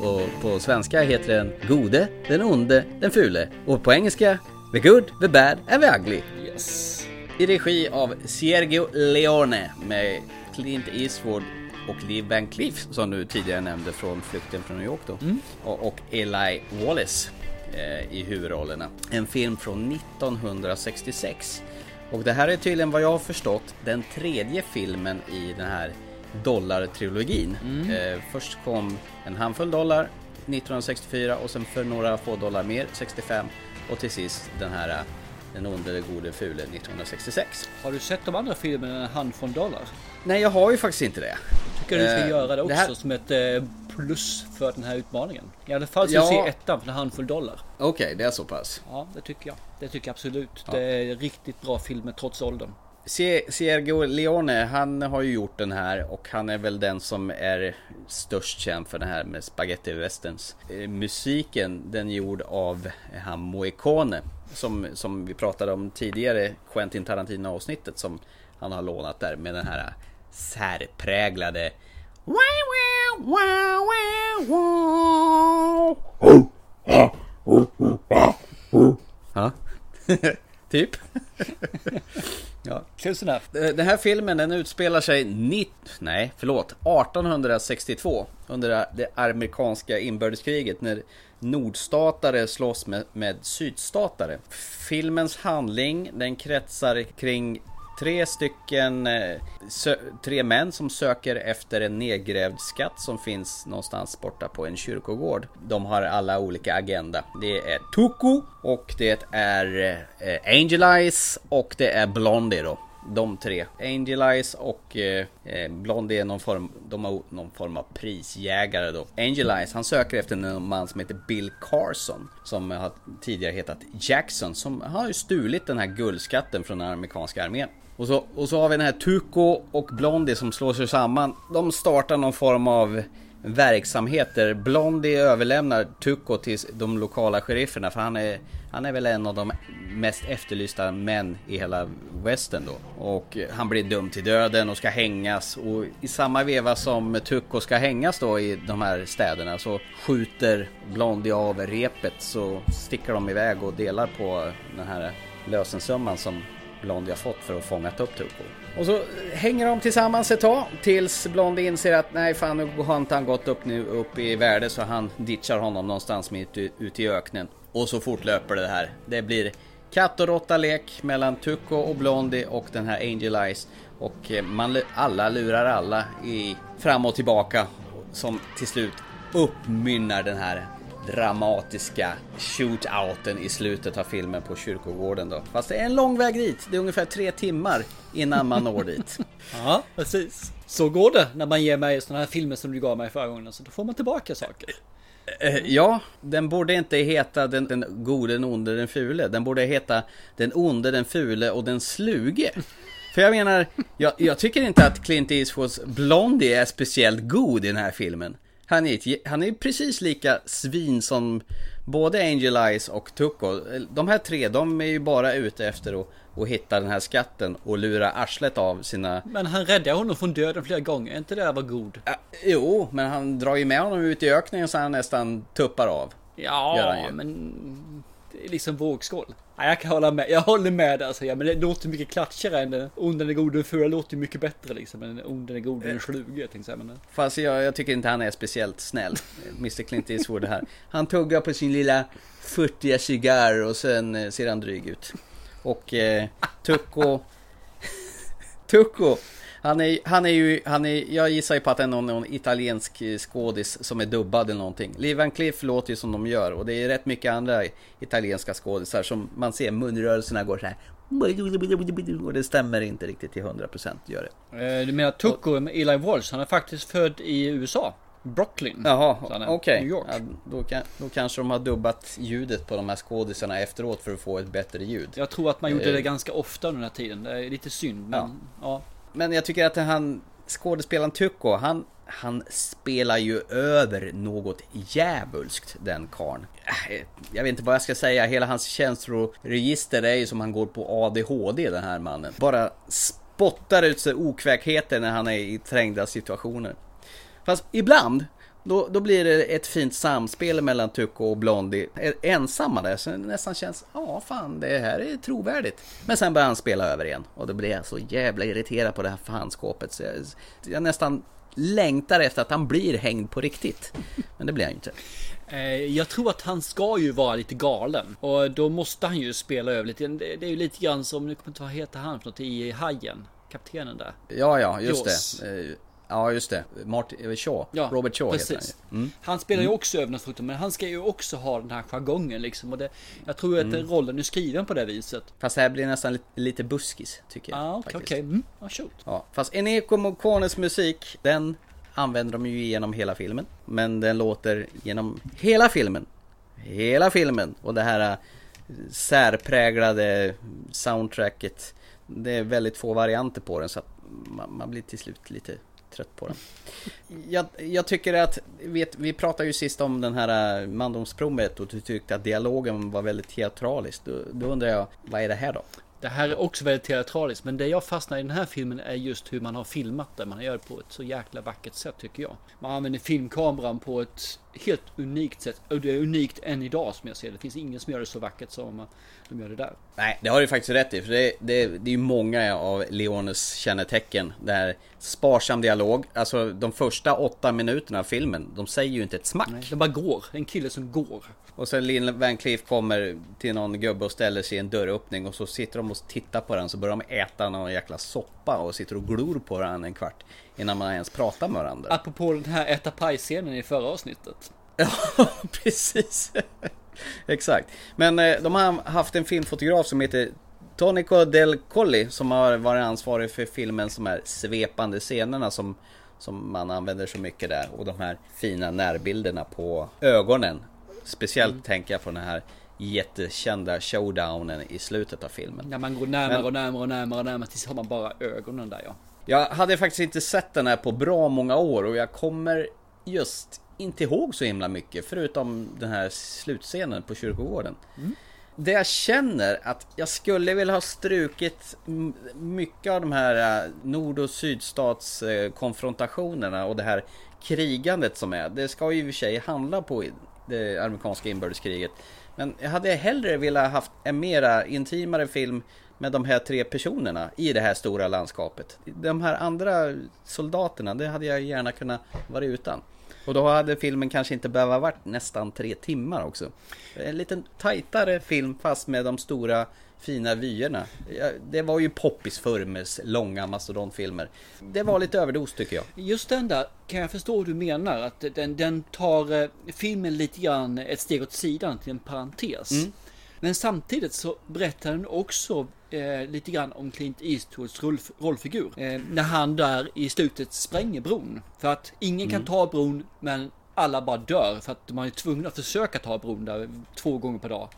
Och på svenska heter den Gode, den onde, den fule. Och på engelska The good, the bad and the ugly. Yes. I regi av Sergio Leone med Clint Eastwood och Lee Van Cleef som du tidigare nämnde från Flykten från New York då. Och, och Eli Wallace eh, i huvudrollerna. En film från 1966. Och det här är tydligen vad jag har förstått den tredje filmen i den här dollartrilogin. Eh, först kom en handfull dollar 1964 och sen för några få dollar mer 65 och till sist den här eh, Den onde, den gode, fule 1966. Har du sett de andra filmerna En hand från dollar? Nej, jag har ju faktiskt inte det. Tycker du ska Eh, göra det det också här- som ett eh, plus för den här utmaningen. I alla fall så Ja. se ettan för en handfull dollar. Okej, det är så pass. Ja, det tycker jag. Det tycker jag absolut. Det är riktigt bra filmer trots åldern. Se- Sergio Leone, han har ju gjort den här och han är väl den som är störst känd för den här med spaghetti westerns. Eh, musiken, den är gjord av han Moicone som, som vi pratade om tidigare, Quentin Tarantino avsnittet som han har lånat där med den här särpräglade Ja, typ. ja. Close enough. Den här filmen den utspelar sig 90, nej förlåt, 1862 under det- amerikanska inbördeskriget när nordstatare slåss med, med sydstatare. Filmens handling den kretsar kring tre stycken, eh, tre män som söker efter en nedgrävd skatt som finns någonstans borta på en kyrkogård. De har alla olika agenda. Det är Tuku och det är eh, Angel Eyes och det är Blondie då. De tre. Angel Eyes och eh, eh Blondie är någon form, de har någon form av prisjägare då. Angel Eyes, han söker efter en man som heter Bill Carson. Som har tidigare hetat Jackson. Som har ju stulit den här guldskatten från den amerikanska armén. Och så, och så har vi den här Tuco och Blondie som slår sig samman. De startar någon form av verksamheter. Blondie överlämnar Tuco till de lokala sherifferna för han är, han är väl en av de mest efterlysta män i hela västern då. Och eh, han blir dömd till döden och ska hängas och i samma veva som Tuco ska hängas då i de här städerna så skjuter Blondie av repet så sticker de iväg och delar på den här lösensumman som Blondie har fått för att fånga upp Tuco. Och så hänger de tillsammans ett tag tills Blondie inser att nej fan nu har inte han gått upp, nu, upp i värde så han ditchar honom någonstans mitt ute i öknen. Och så fortlöper det här. Det blir katt och råtta-lek mellan Tuco och Blondie och den här Angel Eyes. Och eh, man, alla lurar alla i fram och tillbaka som till slut uppmynnar den här dramatiska shootouten i slutet av filmen på kyrkogården då. Fast det är en lång väg dit. Det är ungefär tre timmar innan man når dit. Ja, precis. Så går det när man ger mig sådana här filmer som du gav mig förra gången. Så då får man tillbaka saker. Eh, Ja, den borde inte heta den, den gode, den onde, den fule. Den borde heta den onde, den fule och den sluge. För jag menar, jag, jag tycker inte att Clint Eastwoods Blondie är speciellt god i den här filmen. Han är, han är precis lika svin som både Angel Eyes och Tuco. De här tre, de är ju bara ute efter att, att hitta den här skatten och lura arslet av sina... Men han räddade honom från döden flera gånger. Är inte det var god? Ja, jo, men han drar ju med honom ut i öknen så han nästan tuppar av. Ja, men det är liksom vågskål. Ja, jag kan hålla med. Jag håller med där, säger jag. Men det låter mycket klatschigare än den onde, den gode, den fula. låter mycket bättre liksom. än den onde, den gode, den sluge. Jag tänkte. Men, eh, Fast jag, jag tycker inte han är speciellt snäll, Mr Clint Eastwood här. Han tuggar på sin lilla futtiga cigarr och sen eh, ser han dryg ut. Och eh, Tucco... Tucco! Han är, han är ju, han är, jag gissar ju på att det är någon, någon italiensk eh, skådis som är dubbad eller någonting. Lee Van Cleef låter ju som de gör och det är rätt mycket andra italienska skådisar som man ser munrörelserna går så här. Och det stämmer inte riktigt till 100% gör det. eh, du menar Tucco med Eli Walsh? Han är faktiskt född i USA. Brooklyn. Jaha, okej. New York. Ja, då, kan, då kanske de har dubbat ljudet på de här skådisarna efteråt för att få ett bättre ljud. Jag tror att man gjorde Eh. det ganska ofta under den här tiden. Det är lite synd, men ja. Men jag tycker att han, skådespelaren Tycho, han, han spelar ju över något djävulskt den karln. Äh, Jag vet inte vad jag ska säga, hela hans känsloregister är ju som han går på ADHD den här mannen. Bara spottar ut sig okväkheter när han är i trängda situationer. Fast ibland, då, då blir det ett fint samspel mellan Tucko och Blondie. Ensamma där, så det nästan känns, ja fan det här är trovärdigt. Men sen börjar han spela över igen. Och då blir jag så jävla irriterad på det här fanskåpet. Så jag, jag nästan längtar efter att han blir hängd på riktigt. Men det blir han ju inte. Eh, Jag tror att han ska ju vara lite galen. Och då måste han ju spela över lite. Det är ju lite grann som, nu kommer jag inte ihåg vad heter han för något i Hajen. Kaptenen där. Ja, ja, just Jaws. det. Eh, Ja, just det. Martin Shaw. Ja, Robert Shaw precis. heter han. Mm. Han spelar ju också över något fruktansvärt, men han ska ju också ha den här jargongen liksom. Och det, jag tror att Mm. rollen är skriven på det viset. Fast det här blir nästan lite, lite buskis, tycker jag. Ja, okej, faktiskt. okej. Mm, varsågod. Ja, fast Eneko Morricones musik, den använder de ju genom hela filmen. Men den låter genom hela filmen. Hela filmen. Och det här äh, särpräglade soundtracket. Det är väldigt få varianter på den så att man, man blir till slut lite trött på den. Jag, jag tycker att, vet, vi pratade ju sist om den här äh, mandomsprovet och du tyckte att dialogen var väldigt teatralisk. Då, då undrar jag, vad är det här då? Det här är också väldigt teatraliskt, men det jag fastnar i den här filmen är just hur man har filmat det. Man gör det på ett så jäkla vackert sätt tycker jag. Man använder filmkameran på ett helt unikt sätt. Och det är unikt än idag som jag ser det. Det finns ingen som gör det så vackert som de gör det där. Nej, det har du faktiskt rätt i. För det, det, det är ju många av Leones kännetecken. Det här sparsam dialog. Alltså de första åtta minuterna av filmen, de säger ju inte ett smack. Nej, det bara går. En kille som går. Och sen Lin Van Cleef kommer till någon gubbe och ställer sig i en dörröppning och så sitter de och tittar på den så börjar de äta någon jäkla soppa och sitter och glor på den en kvart innan man ens pratar med varandra. Apropå den här äta paj-scenen i förra avsnittet. Ja, precis. Exakt. Men eh, de har haft en filmfotograf som heter Tonico Del Colli som har varit ansvarig för filmen som är svepande scenerna som, som man använder så mycket där och de här fina närbilderna på ögonen. Speciellt Mm. tänker jag på den här jättekända showdownen i slutet av filmen. När man går närmare Men- och närmare och närmare och närmare tills har man bara ögonen där ja. Jag hade faktiskt inte sett den här på bra många år och jag kommer just inte ihåg så himla mycket förutom den här slutscenen på kyrkogården. Det jag känner att jag skulle vilja ha strukit mycket av de här eh, nord och sydstats eh, konfrontationerna och det här krigandet som är. Det ska ju i och för sig handla på det amerikanska inbördeskriget. Men jag hade hellre velat haft en mera intimare film med de här tre personerna i det här stora landskapet. De här andra soldaterna, det hade jag gärna kunnat vara utan. Och då hade filmen kanske inte behövt varit nästan tre timmar också. En liten tajtare film fast med de stora fina vyerna. Det var ju poppis förr med långa mastodontfilmer. Det var lite överdos tycker jag. Just den där kan jag förstå hur du menar. Att den, den tar eh, filmen lite grann ett steg åt sidan till en parentes. Mm. Men samtidigt så berättar den också eh, lite grann om Clint Eastwoods roll, rollfigur. Eh, när han där i slutet spränger bron. För att ingen kan ta bron men alla bara dör för att de är tvungna att försöka ta bron där två gånger per dag.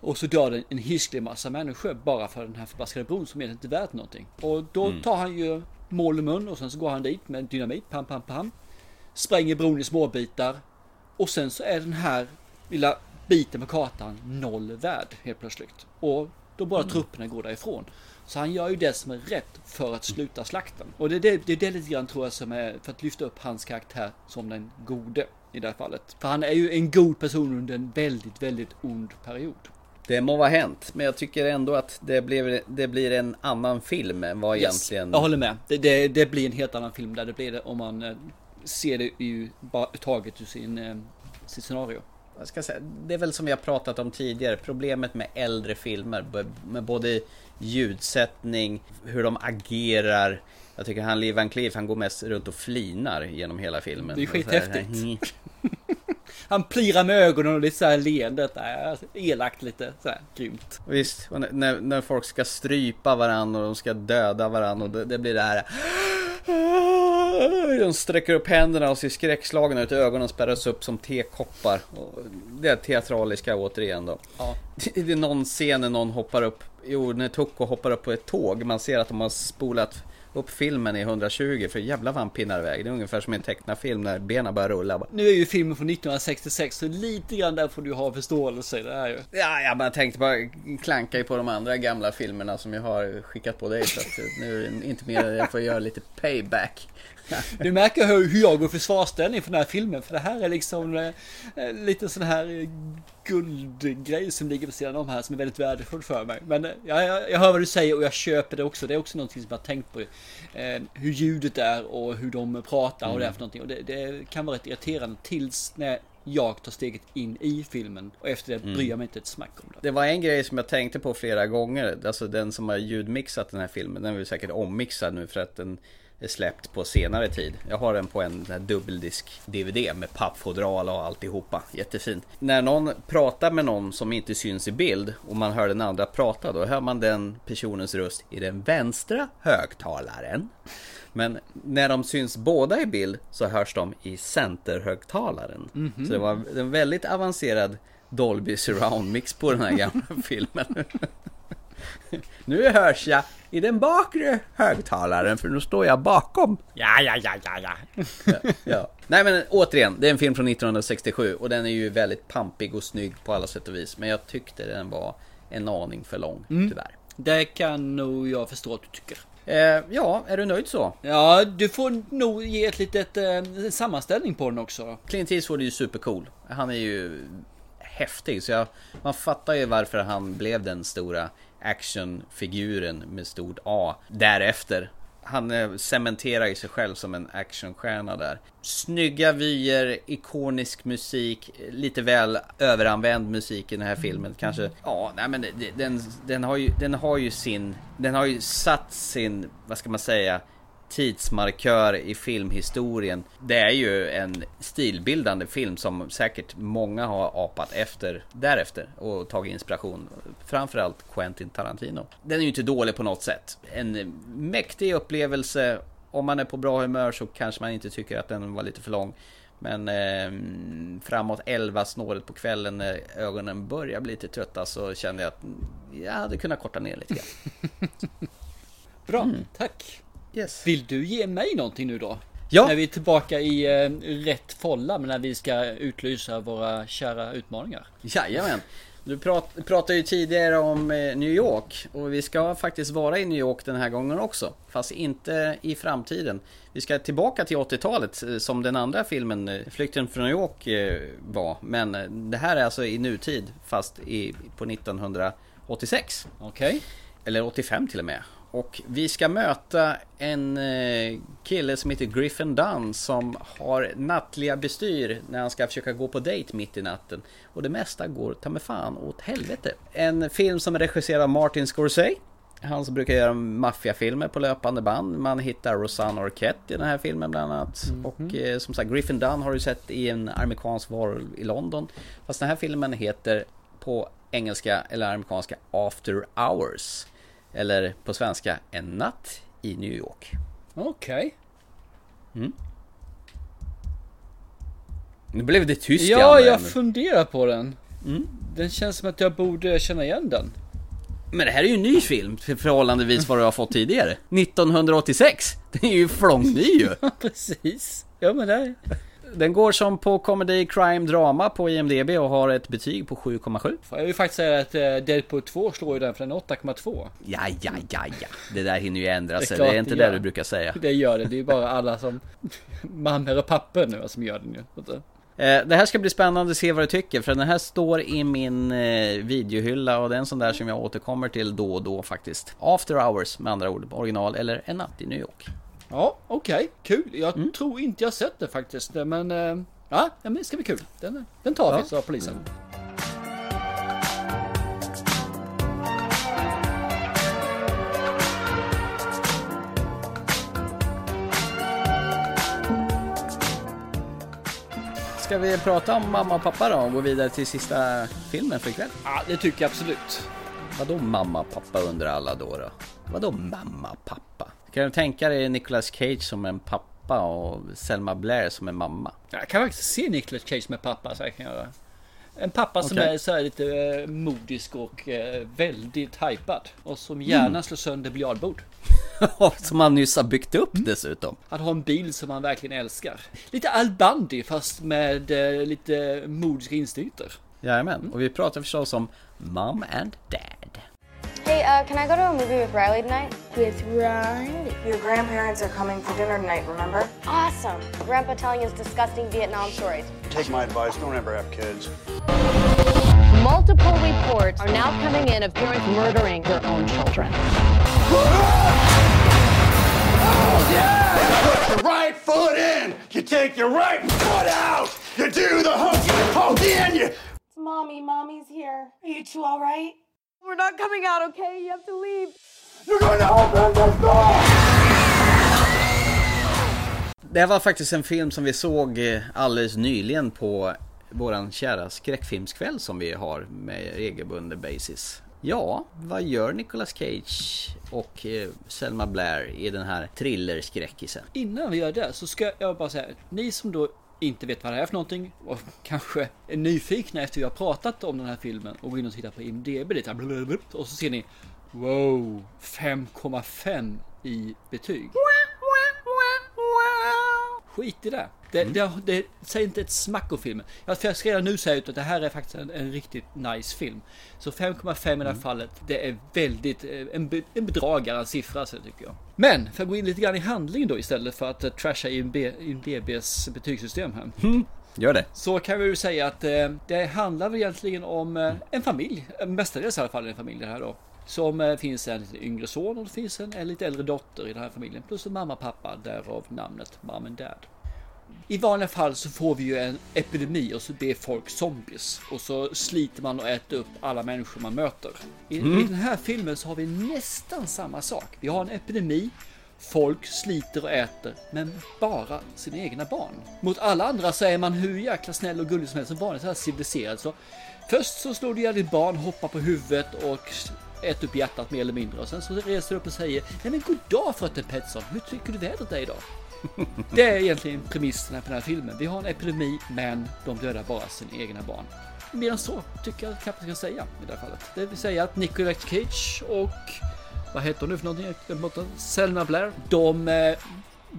Och så dör det en hisklig massa människor bara för den här förbaskade bron som egentligen inte är värt någonting. Och då tar han ju mål i mun och sen så går han dit med dynamit, pam pam pam. Spränger bron i småbitar. Och sen så är den här lilla biten på kartan noll värd helt plötsligt. Och då bara trupperna går därifrån. Så han gör ju det som är rätt för att sluta slakten. Och det är det, det, är det lite grann tror jag som är för att lyfta upp hans karaktär som den gode i det här fallet. För han är ju en god person under en väldigt, väldigt ond period. Det må vara hänt, men jag tycker ändå att det, blev, det blir en annan film än vad egentligen... Jag håller med. Det, det, det blir en helt annan film där det blir det om man eh, ser det ju bara taget ur sin, eh, sitt scenario. Jag ska säga, det är väl som vi har pratat om tidigare, problemet med äldre filmer med både ljudsättning, hur de agerar. Jag tycker han Lee Van Cleef, han går mest runt och flinar genom hela filmen. Det är så här, skithäftigt. Han plirar med ögonen och lite såhär leendet där. Elakt lite såhär grymt. Visst, när, när folk ska strypa varandra och de ska döda varandra och det, det blir det här De sträcker upp händerna och ser skräckslagna ut, ögonen spärras upp som tekoppar. Det är teatraliska återigen då. Ja. Det är någon scen när någon hoppar upp, jo när Tucko hoppar upp på ett tåg, man ser att de har spolat upp filmen i 120 för jävlar vad han pinnar iväg. Det är ungefär som en tecknad film när benen börjar rulla. Bara, Nu är ju filmen från 1966 så lite grann där får du ha förståelse. Det är ju. Ja, jag bara tänkte bara klanka på de andra gamla filmerna som jag har skickat på dig så att nu är det inte mer, jag får göra lite payback. Du märker hur, hur jag går försvarsställning för den här filmen. För det här är liksom eh, eh, lite sån här eh, guldgrej som ligger på sidan om här som är väldigt värdefull för mig. Men eh, jag, jag, hör vad du säger och jag köper det också. Det är också någonting som jag har tänkt på. Eh, hur ljudet är och hur de pratar och det är för någonting. Och det, det kan vara rätt irriterande tills när jag tar steget in i filmen. Och efter det bryr jag mig inte ett smack om det. Det var en grej som jag tänkte på flera gånger, alltså den som har ljudmixat den här filmen, den är väl säkert ommixad nu för att den släppt på senare tid. Jag har den på en sån här dubbeldisk DVD med pappfodral och alltihopa. Jättefin. När någon pratar med någon som inte syns i bild och man hör den andra prata, då hör man den personens röst i den vänstra högtalaren. Men när de syns båda i bild så hörs de i centerhögtalaren. Så det var en väldigt avancerad Dolby surround mix på den här gamla filmen. Nu hörs jag i den bakre högtalaren för nu står jag bakom. Ja, ja, ja, ja, ja. ja, ja. Nej men återigen, det är en film från 1967 och den är ju väldigt pampig och snygg på alla sätt och vis. Men jag tyckte den var en aning för lång, tyvärr. Det kan nog jag förstå att du tycker. Eh, ja, är du nöjd så? Ja, du får nog ge ett litet eh, sammanställning på den också. Clint Eastwood är ju supercool. Han är ju häftig, så jag, man fattar ju varför han blev den stora actionfiguren med stort A därefter. Han eh, cementerar ju sig själv som en actionstjärna där. Snygga vyer, ikonisk musik, lite väl överanvänd musik i den här filmen. Kanske, ja, nej men den, den, har ju, den har ju sin, den har ju satt sin, vad ska man säga, tidsmarkör i filmhistorien. Det är ju en stilbildande film som säkert många har apat efter därefter och tagit inspiration. Framförallt Quentin Tarantino. Den är ju inte dålig på något sätt. En mäktig upplevelse. Om man är på bra humör så kanske man inte tycker att den var lite för lång. Men eh, framåt 11 snåret på kvällen när ögonen börjar bli lite trötta så kände jag att mm, jag hade kunnat korta ner lite grann. Bra, tack. Yes. Vill du ge mig någonting nu då? Ja. När vi är tillbaka i eh, rätt folla, men när vi ska utlysa våra kära utmaningar. Jajamän. Du prat, pratade ju tidigare om eh, New York och vi ska faktiskt vara i New York den här gången också. Fast inte i framtiden. Vi ska tillbaka till 80-talet eh, som den andra filmen eh, Flykten från New York eh, var. Men det här är alltså i nutid fast i, på 1986. Okej. Eller 85 till och med. Och vi ska möta en eh, kille som heter Griffin Dunn som har nattliga bestyr när han ska försöka gå på dejt mitt i natten. Och det mesta går ta med fan åt helvete. En film som är regisserad av Martin Scorsese. Han som brukar göra maffiafilmer på löpande band. Man hittar Rosanna Arquette i den här filmen bland annat. Och eh, som sagt Griffin Dunn har du sett i en amerikansk varulv i London. Fast den här filmen heter på engelska eller amerikanska After Hours. Eller på svenska En natt i New York. Okej. Nu blev det tyst Ja, jag funderar på den. Den känns som att jag borde känna igen den. Men det här är ju en ny film för förhållandevis vad du har fått tidigare. 1986! Den är ju flångny ju. Precis. Ja, men det... Den går som på comedy, crime, drama på IMDB och har ett betyg på 7,7. Jag vill faktiskt säga att eh, Deadpool 2 slår ju den för är 8,2. Ja, ja, ja, ja. Det där hinner ju ändra Det är sig. Det är inte det det du brukar säga. Det gör det. Det är bara alla som... Mammor och pappor nu som gör det nu. Du. Eh, Det här ska bli spännande att se vad du tycker för den här står i min eh, videohylla och det är en sån där som jag återkommer till då och då faktiskt. After Hours med andra ord, original eller En natt i New York. Ja, okej. Kul. Jag tror inte jag sett det faktiskt. Men... eh, Ja, men det ska bli kul. Den, den tar vi, Ja. sa polisen. Ska vi prata om mamma och pappa då och gå vidare till sista filmen för ikväll? Ja, det tycker jag absolut. Vadå mamma och pappa undrar alla då då? Vadå mamma och pappa? Kan du tänka dig Nicolas Cage som en pappa och Selma Blair som en mamma? Jag kan faktiskt se Nicolas Cage med pappa, så jag kan göra. En pappa som Okej. är så här lite eh, modisk och eh, väldigt hypad. Och som gärna Mm. slår sönder biljardbord. som han nyss har byggt upp dessutom. Han har en bil som han verkligen älskar. Lite Al Bundy fast med eh, lite modiska instinkter. Jajamän, och vi pratar förstås om Mom and Dad. Hey, uh, can I go to a movie with Riley tonight? With Riley? Your grandparents are coming for dinner tonight, remember? Awesome. Grandpa telling his disgusting Vietnam stories. Take my advice, don't ever have kids. Multiple reports are now coming in of parents murdering their own children. Put your right foot in. You take your right foot out. You do the hokey pokey and you. It's mommy. Mommy's here. Are you two all right? We're not coming out, okay? You have to leave. You're gonna open the door. Det här var faktiskt en film som vi såg eh, alldeles nyligen på våran kära skräckfilmskväll som vi har med regelbunden basis. Ja, vad gör Nicolas Cage och eh, Selma Blair i den här thrillerskräckisen? Innan vi gör det så ska jag bara säga, ni som då inte vet vad det är för någonting och kanske är nyfikna efter vi har pratat om den här filmen och går in och tittar på IMDB lite och så ser ni Wow, 5,5 i betyg. Skit i det. Det, Mm. det, det säger inte ett smack om filmen. Jag jag ska redan nu säga ut att det här är faktiskt en, en riktigt nice film. Så 5,5 i Mm. det här fallet, det är väldigt, eh, en, en bedragare en siffra så tycker jag. Men, för att gå in lite grann i handlingen då istället för att uh, trasha IMDBs betygssystem här. Gör det. Så kan vi ju säga att eh, det handlar väl egentligen om eh, en familj, mestadels i alla fall en familj det här då. Som eh, finns en lite yngre son och det finns en, lite äldre dotter i den här familjen. Plus en mamma pappa, därav namnet Mom and Dad. I vanliga fall så får vi ju en epidemi och så blir folk zombies. Och så sliter man och äter upp alla människor man möter. I, Mm. I den här filmen så har vi nästan samma sak. Vi har en epidemi. Folk sliter och äter, men bara sina egna barn. Mot alla andra så är man hur jäkla snäll och gullig som helst, som vanligt så här civiliserad. Så först så slår du ihjäl ditt barn, hoppar på huvudet och äter upp hjärtat mer eller mindre. Och sen så reser du upp och säger, nej men god dag fröken Pettersson, hur tycker du vädret är idag? Det är egentligen premisserna på den här filmen. Vi har en epidemi, men de dödar bara sina egna barn. Mer än så tycker jag knappt jag kan säga i det här fallet. Det vill säga att Nicolas Cage och vad heter hon nu för någonting? Selma Blair. De eh,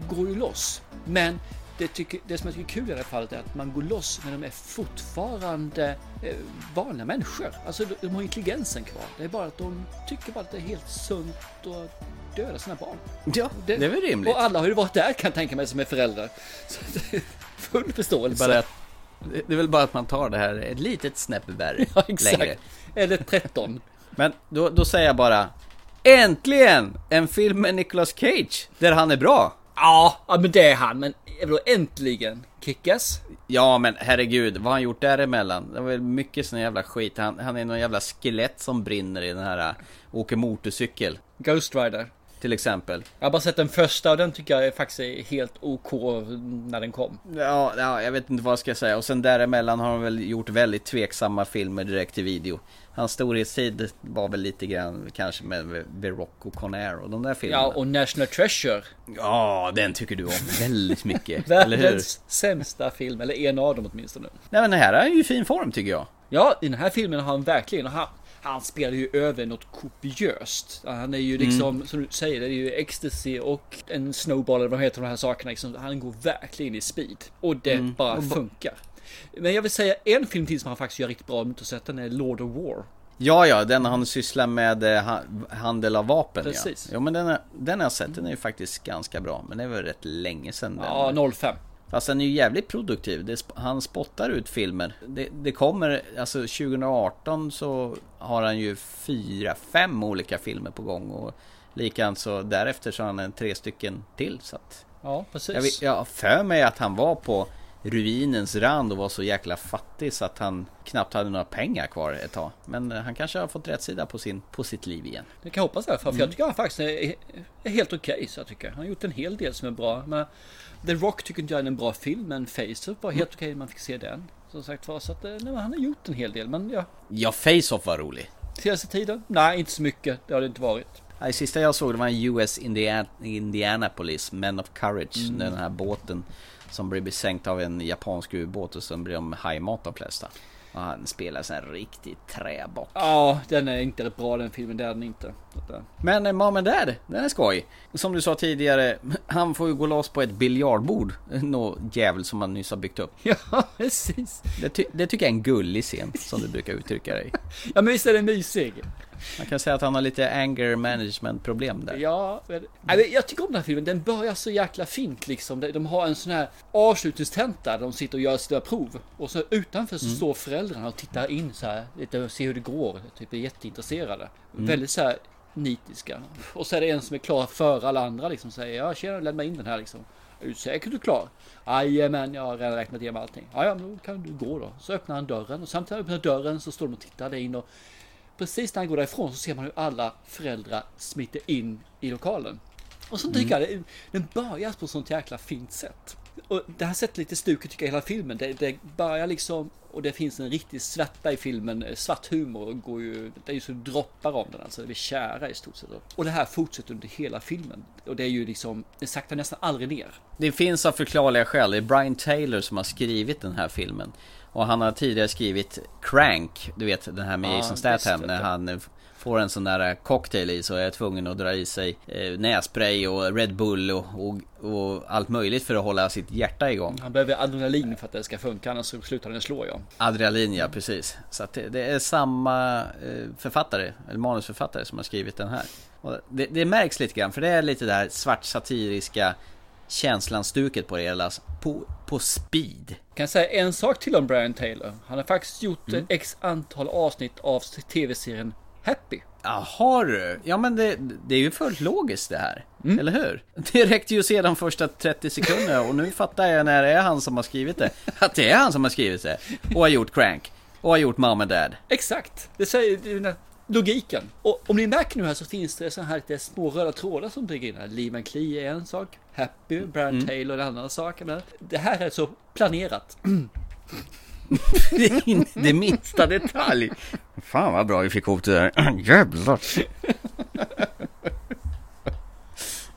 går ju loss. Men det, tycker, det som jag tycker är kul i det här fallet är att man går loss men de är fortfarande eh, vanliga människor. Alltså de, de har intelligensen kvar. Det är bara att de tycker bara att det är helt sunt att döda sina barn. Ja, det, är väl rimligt. Och alla har ju varit där kan jag tänka mig som är föräldrar. Så det är full förståelse. Bara att, det det är väl bara att man tar det här ett litet snäpp värre. Ja, exakt. Längre. Eller 13. Men då, då säger jag bara Äntligen! En film med Nicolas Cage, där han är bra. Ja men det är han. Men vadå äntligen? Kickas? Ja men herregud, vad har han gjort däremellan? Det var väl mycket sån jävla skit. Han, han är någon jävla skelett som brinner i den här, äh, åker motorcykel. Ghost Rider. Till exempel. Jag har bara sett den första och den tycker jag faktiskt är helt OK när den kom. Ja, ja, jag vet inte vad jag ska säga. Och sen däremellan har han väl gjort väldigt tveksamma filmer direkt till video. Hans storhetstid var väl lite grann kanske med The Rock och Conair och de där filmerna. Ja, och National Treasure. Ja, den tycker du om väldigt mycket. Världens sämsta film, eller en av dem åtminstone. Nej men det här är ju fin form tycker jag. Ja, i den här filmen har han verkligen, han, han spelar ju över något kopiöst. Han är ju liksom, som du säger, det är ju ecstasy och en snowball eller vad heter de här sakerna. Liksom, han går verkligen i speed. Och det bara Och ba- funkar. Men jag vill säga en film till som han faktiskt gör riktigt bra, om du inte sett den, är Lord of War. Ja, ja, den han sysslar med eh, ha- handel av vapen Precis. ja. Ja men den, är, den har jag sett, den är ju faktiskt ganska bra. Men det är väl rätt länge sedan den. Ja, 05. Fast den är ju jävligt produktiv. Det, han spottar ut filmer. Det, det kommer, alltså 2018 så har han ju fyra, fem olika filmer på gång. Och likadant så därefter så har han tre stycken till. Så att Ja, precis. jag, jag för mig att han var på ruinens rand och var så jäkla fattig så att han knappt hade några pengar kvar ett tag. Men eh, han kanske har fått rätt sida på, sin, på sitt liv igen. Det kan jag hoppas i alla fall, för Mm. jag tycker han faktiskt är, är helt okej. så jag tycker. Han har gjort en hel del som är bra. Men The Rock tycker inte jag är en bra film, men Face Off var helt okej när man fick se den. Som sagt var, så att eh, nej, han har gjort en hel del. Men ja, Ja, Face-Off var rolig. senaste tiden? Nej, inte så mycket. Det har det inte varit. Det sista jag såg det var en US Indiana, Indianapolis Men of Courage. Mm. Den här båten som blir besänkt av en japansk ubåt och sen blir de hajmat de flesta. Och han spelar en riktig träbock. Ja, den är inte bra den filmen, det är den inte. Men eh, Mom and Dad, den är skoj. Som du sa tidigare, han får ju gå loss på ett biljardbord. Nå jävel som han nyss har byggt upp. Ja, precis. Det, ty- det tycker jag är en gullig scen, som du brukar uttrycka dig. Ja, men visst är den mysig? Man kan säga att han har lite anger management problem där. Ja, men, jag tycker om den här filmen. Den börjar så jäkla fint liksom. De- De har en sån här avslutningstenta där de sitter och gör sina prov. Och så utanför så Mm. står föräldrarna och tittar in så här. Lite och ser hur det går. Typ är jätteintresserade. Mm. Väldigt så här nitiska. Och så är det en som är klar före alla andra liksom. Säger ja tjena lämna in den här liksom. Är du säker du är klar? Jajamän, jag har redan räknat igenom allting. Ja, ja, då kan du gå då. Så öppnar han dörren och samtidigt öppnar dörren så står de och tittar där in och precis när han går därifrån så ser man hur alla föräldrar smiter in i lokalen. Och så tycker jag det, den börjar på sånt jäkla fint sätt. Och det här sätter lite stuket tycker jag hela filmen. Det, det börjar liksom och det finns en riktig svärta i filmen. eh, Svart humor går ju, det är ju så droppar om den alltså. Det blir kära i stort sett. Och det här fortsätter under hela filmen. Och det är ju liksom, det saktar nästan aldrig ner. Det finns av förklarliga skäl. Det är Brian Taylor som har skrivit den här filmen. Och han har tidigare skrivit Crank, du vet den här med Ja, Jason Statham när han eh, får en sån där cocktail i så är jag tvungen att dra i sig eh, nässpray och Red Bull och, och, och allt möjligt för att hålla sitt hjärta igång. Han behöver adrenalin för att det ska funka, annars så slutar den slå ja. Adrenalin ja, precis. Så att det, det är samma eh, författare, eller manusförfattare som har skrivit den här. Det, det märks lite grann, för det är lite där svart satiriska känslan-stuket på det hela. På, på speed. Kan jag säga en sak till om Brian Taylor? Han har faktiskt gjort Mm. ett x antal avsnitt av tv-serien Happy. Jaha du. Ja men det, det är ju fullt logiskt det här. Mm. Eller hur? Det räckte ju sedan första 30 sekunderna och nu fattar jag när det är han som har skrivit det. Att det är han som har skrivit det. Och har gjort Crank. Och har gjort Mom and Dad. Exakt, det säger logiken. Och om ni märker nu här så finns det så här lite små röda trådar som bygger in här. Lee Van Clee är en sak, Happy, Brian Mm. Taylor är en annan sak. Men det här är så planerat. Det är det minsta detalj. Fan vad bra vi fick ihop det där. Jävlar.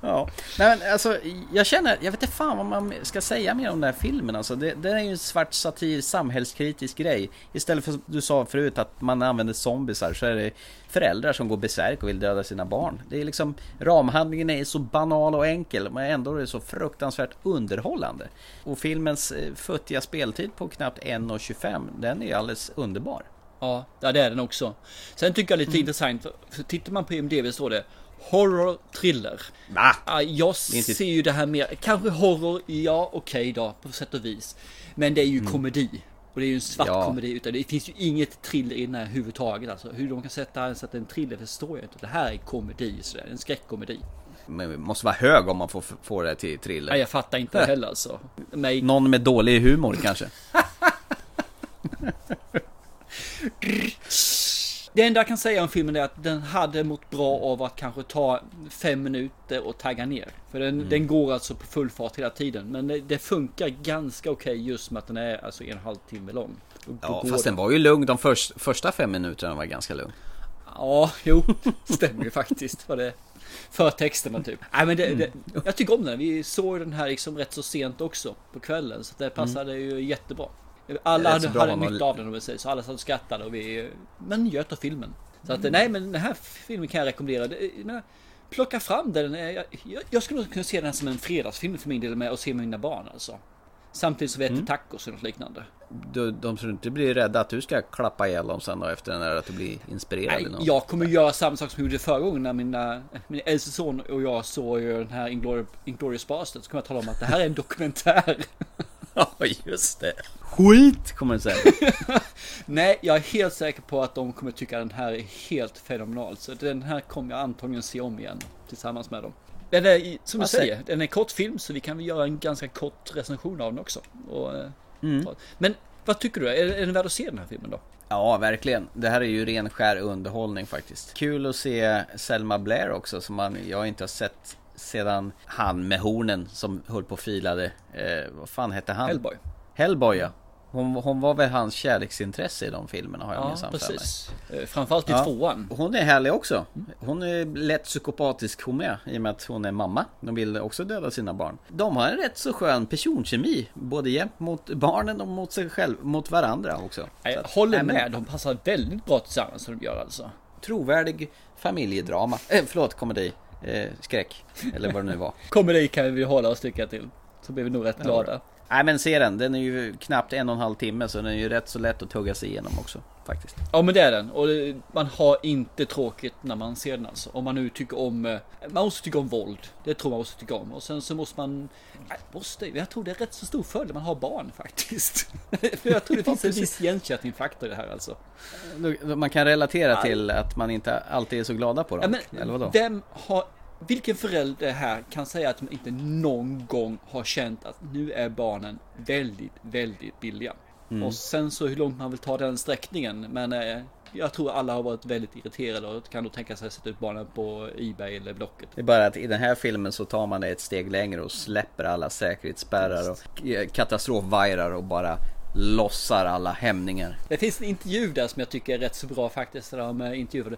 Ja, nej men alltså jag känner, jag vet inte fan vad man ska säga mer om den här filmen alltså. Det, det är ju en svart satir, samhällskritisk grej. Istället för som du sa förut att man använder zombisar så är det föräldrar som går besärk och vill döda sina barn. Det är liksom, ramhandlingen är så banal och enkel men ändå är det så fruktansvärt underhållande. Och filmens eh, futtiga speltid på knappt 1.25, den är alldeles underbar. Ja, det är den också. Sen tycker jag lite Mm. intressant, tittar man på IMDB står det Horror thriller. Va? Ja, jag Det är ser ju det här mer, kanske horror, ja okej då, på sätt och vis. Men det är ju Mm. komedi. Och det är ju en svart Ja. komedi, utan det finns ju inget thriller i den här överhuvudtaget. Alltså hur de kan sätta, sätta en thriller förstår jag inte. Det här är komedi, sådär, en skräckkomedi. Men det måste vara hög om man får få det till thriller. Ja, jag fattar inte Nej. heller alltså. Mig... Någon med dålig humor kanske. Det enda jag kan säga om filmen är att den hade mått bra av att kanske ta fem minuter och tagga ner. För den, Mm. den går alltså på full fart hela tiden. Men det, det funkar ganska okej just med att den är alltså en och en halv timme lång. Ja, fast den var ju lugn. De förs- första fem minuterna var ganska lugn. Ja, jo, stämmer ju faktiskt. För det för texterna typ. Nej, men det, det, jag tycker om den. Vi såg den här liksom rätt så sent också på kvällen. Så det passade ju jättebra. Alla hade, hade nytta av den om vi säger så. Alla satt och skrattade och vi... Men njöt av filmen. Så att nej, men den här filmen kan jag rekommendera. Jag menar, plocka fram den. Jag, jag, skulle kunna se den här som en fredagsfilm för min del med och se med mina barn alltså. Samtidigt som vi äter Mm. tacos eller något liknande. De, de tror inte blir rädda att du ska klappa ihjäl dem sen då efter den där att du blir inspirerad Nej, något. jag kommer göra samma sak som jag gjorde förra gången när mina, min äldste son och jag såg den här Inglourious Basterds. Så kommer jag tala om att det här är en dokumentär. Ja, just det. Skit kommer du säga. Nej, jag är helt säker på att de kommer tycka att den här är helt fenomenal. Så den här kommer jag antagligen se om igen tillsammans med dem. Den är, som du säger, den är kort film så vi kan väl göra en ganska kort recension av den också. Och, eh, Mm. Men vad tycker du? Är, är den värd att se den här filmen då? Ja, verkligen. Det här är ju ren skär underhållning faktiskt. Kul att se Selma Blair också som man, jag inte har sett sedan han med hornen som höll på och filade. Eh, vad fan hette han? Hellboy. Hellboy ja. Hon, hon var väl hans kärleksintresse i de filmerna har jag Ja, minsann för mig. Eh, Framförallt i Ja. tvåan. Hon är härlig också. Hon är lätt psykopatisk hon med. I och med att hon är mamma. De vill också döda sina barn. De har en rätt så skön personkemi. Både jämt mot barnen och mot sig själv. Mot varandra också. Jag att- håller nej, men- med, de passar väldigt bra tillsammans som de gör alltså. Trovärdig familjedrama. Eh, förlåt, komedi. Eh, skräck. Eller vad det nu var. Komedi kan vi hålla oss tycka till. Så blir vi nog rätt Ja, glada. Nej men se den. Den är ju knappt en och en halv timme. Så den är ju rätt så lätt att tugga sig igenom också. Faktiskt. Ja men det är den. Och det, man har inte tråkigt när man ser den alltså. Om man nu tycker om... eh, Man måste tycka om våld. Det tror man måste tycka om. Och sen så måste man... Nej, måste? Jag tror det är rätt så stor fördel man har barn faktiskt. För jag tror det finns en viss igenkänningsfaktor i det här alltså. Man kan relatera Ja. till att man inte alltid är så glada på Ja, dem. men Eller vadå? vem har... Vilken förälder här kan säga att de inte någon gång har känt att nu är barnen väldigt, väldigt billiga. Mm. Och sen så hur långt man vill ta den sträckningen. Men eh, jag tror alla har varit väldigt irriterade och kan då tänka sig att sätta ut barnen på Ebay eller Blocket. Det är bara att i den här filmen så tar man det ett steg längre och släpper alla säkerhetsspärrar och eh, katastrofvajrar och bara lossar alla hämningar. Det finns en intervju där som jag tycker är rätt så bra faktiskt. Där de eh, intervjuade.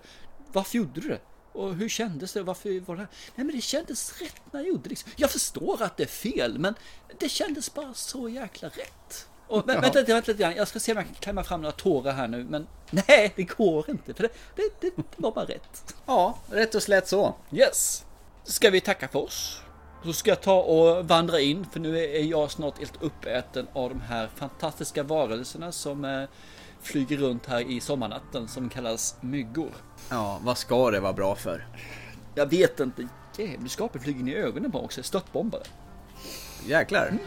Varför gjorde du det? Och hur kändes det? Varför var det? Nej men det kändes rätt när jag gjorde det. liksom. Jag förstår att det är fel men det kändes bara så jäkla rätt. Och, vä- vänta lite, vänta lite grann. Jag ska se om jag kan klämma fram några tårar här nu. Men nej, det går inte. För det, det, det, det var bara rätt. Ja, rätt och slätt så. Yes. Ska vi tacka för oss? Så ska jag ta och vandra in för nu är jag snart helt uppäten av de här fantastiska varelserna som eh, flyger runt här i sommarnatten som kallas myggor. Ja, vad ska det vara bra för? Jag vet inte. Djävulskapet flyger in i ögonen på också. Störtbombare. Jäklar.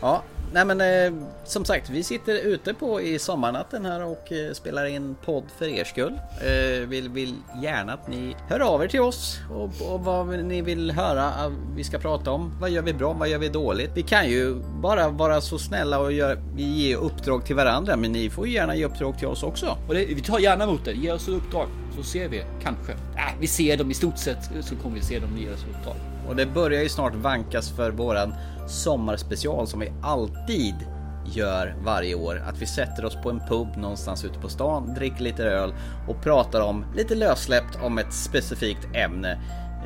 Ja, nej men eh, som sagt, vi sitter ute på i sommarnatten här och eh, spelar in podd för er skull. Eh, vill, vill gärna att ni hör av er till oss och, och vad ni vill höra att vi ska prata om. Vad gör vi bra? Vad gör vi dåligt? Vi kan ju bara vara så snälla och gör, ge uppdrag till varandra, men ni får gärna ge uppdrag till oss också. Och det, vi tar gärna emot det. Ge oss ett uppdrag så ser vi kanske. Äh, vi ser dem i stort sett så kommer vi se dem oss uppdrag. Och det börjar ju snart vankas för våran sommarspecial som vi alltid gör varje år. Att vi sätter oss på en pub någonstans ute på stan, dricker lite öl och pratar om lite lössläppt om ett specifikt ämne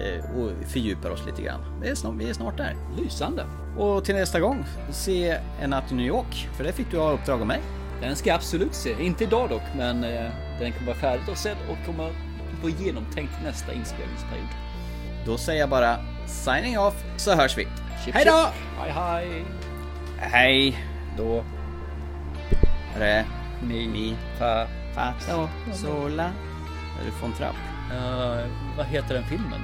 eh, och fördjupar oss lite grann. Det är snart, vi är snart där. Lysande. Och till nästa gång, se En natt i New York. För det fick du ha uppdrag av mig. Den ska jag absolut se. Inte idag dock, men eh, den kommer vara färdigt och sedd och kommer vara genomtänkt nästa inspelningsperiod. Då säger jag bara signing off så hörs vi. Chip, Hej då! Hej hej! Hej! Då, Re, mi, mi, fa. fa, so, sola. Är du från Trapp? Uh, vad heter den filmen?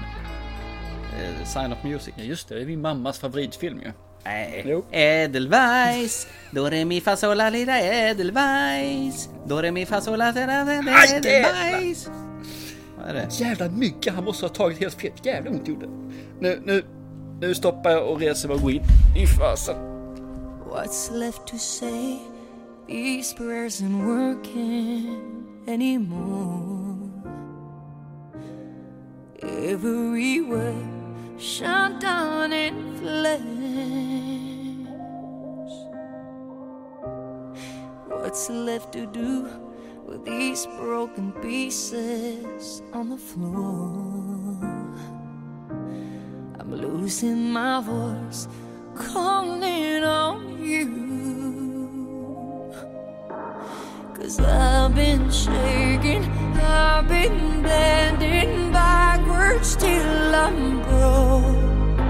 Eh, Sign of Music. Ja just det, det är min mammas favoritfilm ju. Nej. Jo. Edelweiss, do re mi fa sol la lira Edelweiss, do re mi fa sol la lira Aj, Edelweiss. Vad är det? Jävla mygga, han måste ha tagit helt fel. Jävla ont gjorde. Nu, nu, nu stoppar jag och reser mig och går in i fasen. What's left to say? These prayers aren't working anymore. Every word shut down in flames. What's left to do with these broken pieces on the floor? I'm losing my voice, calling on you. Cause I've been shaking, I've been bending backwards till I'm broke.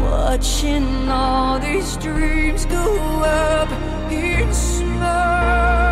Watching all these dreams go up in smoke partner.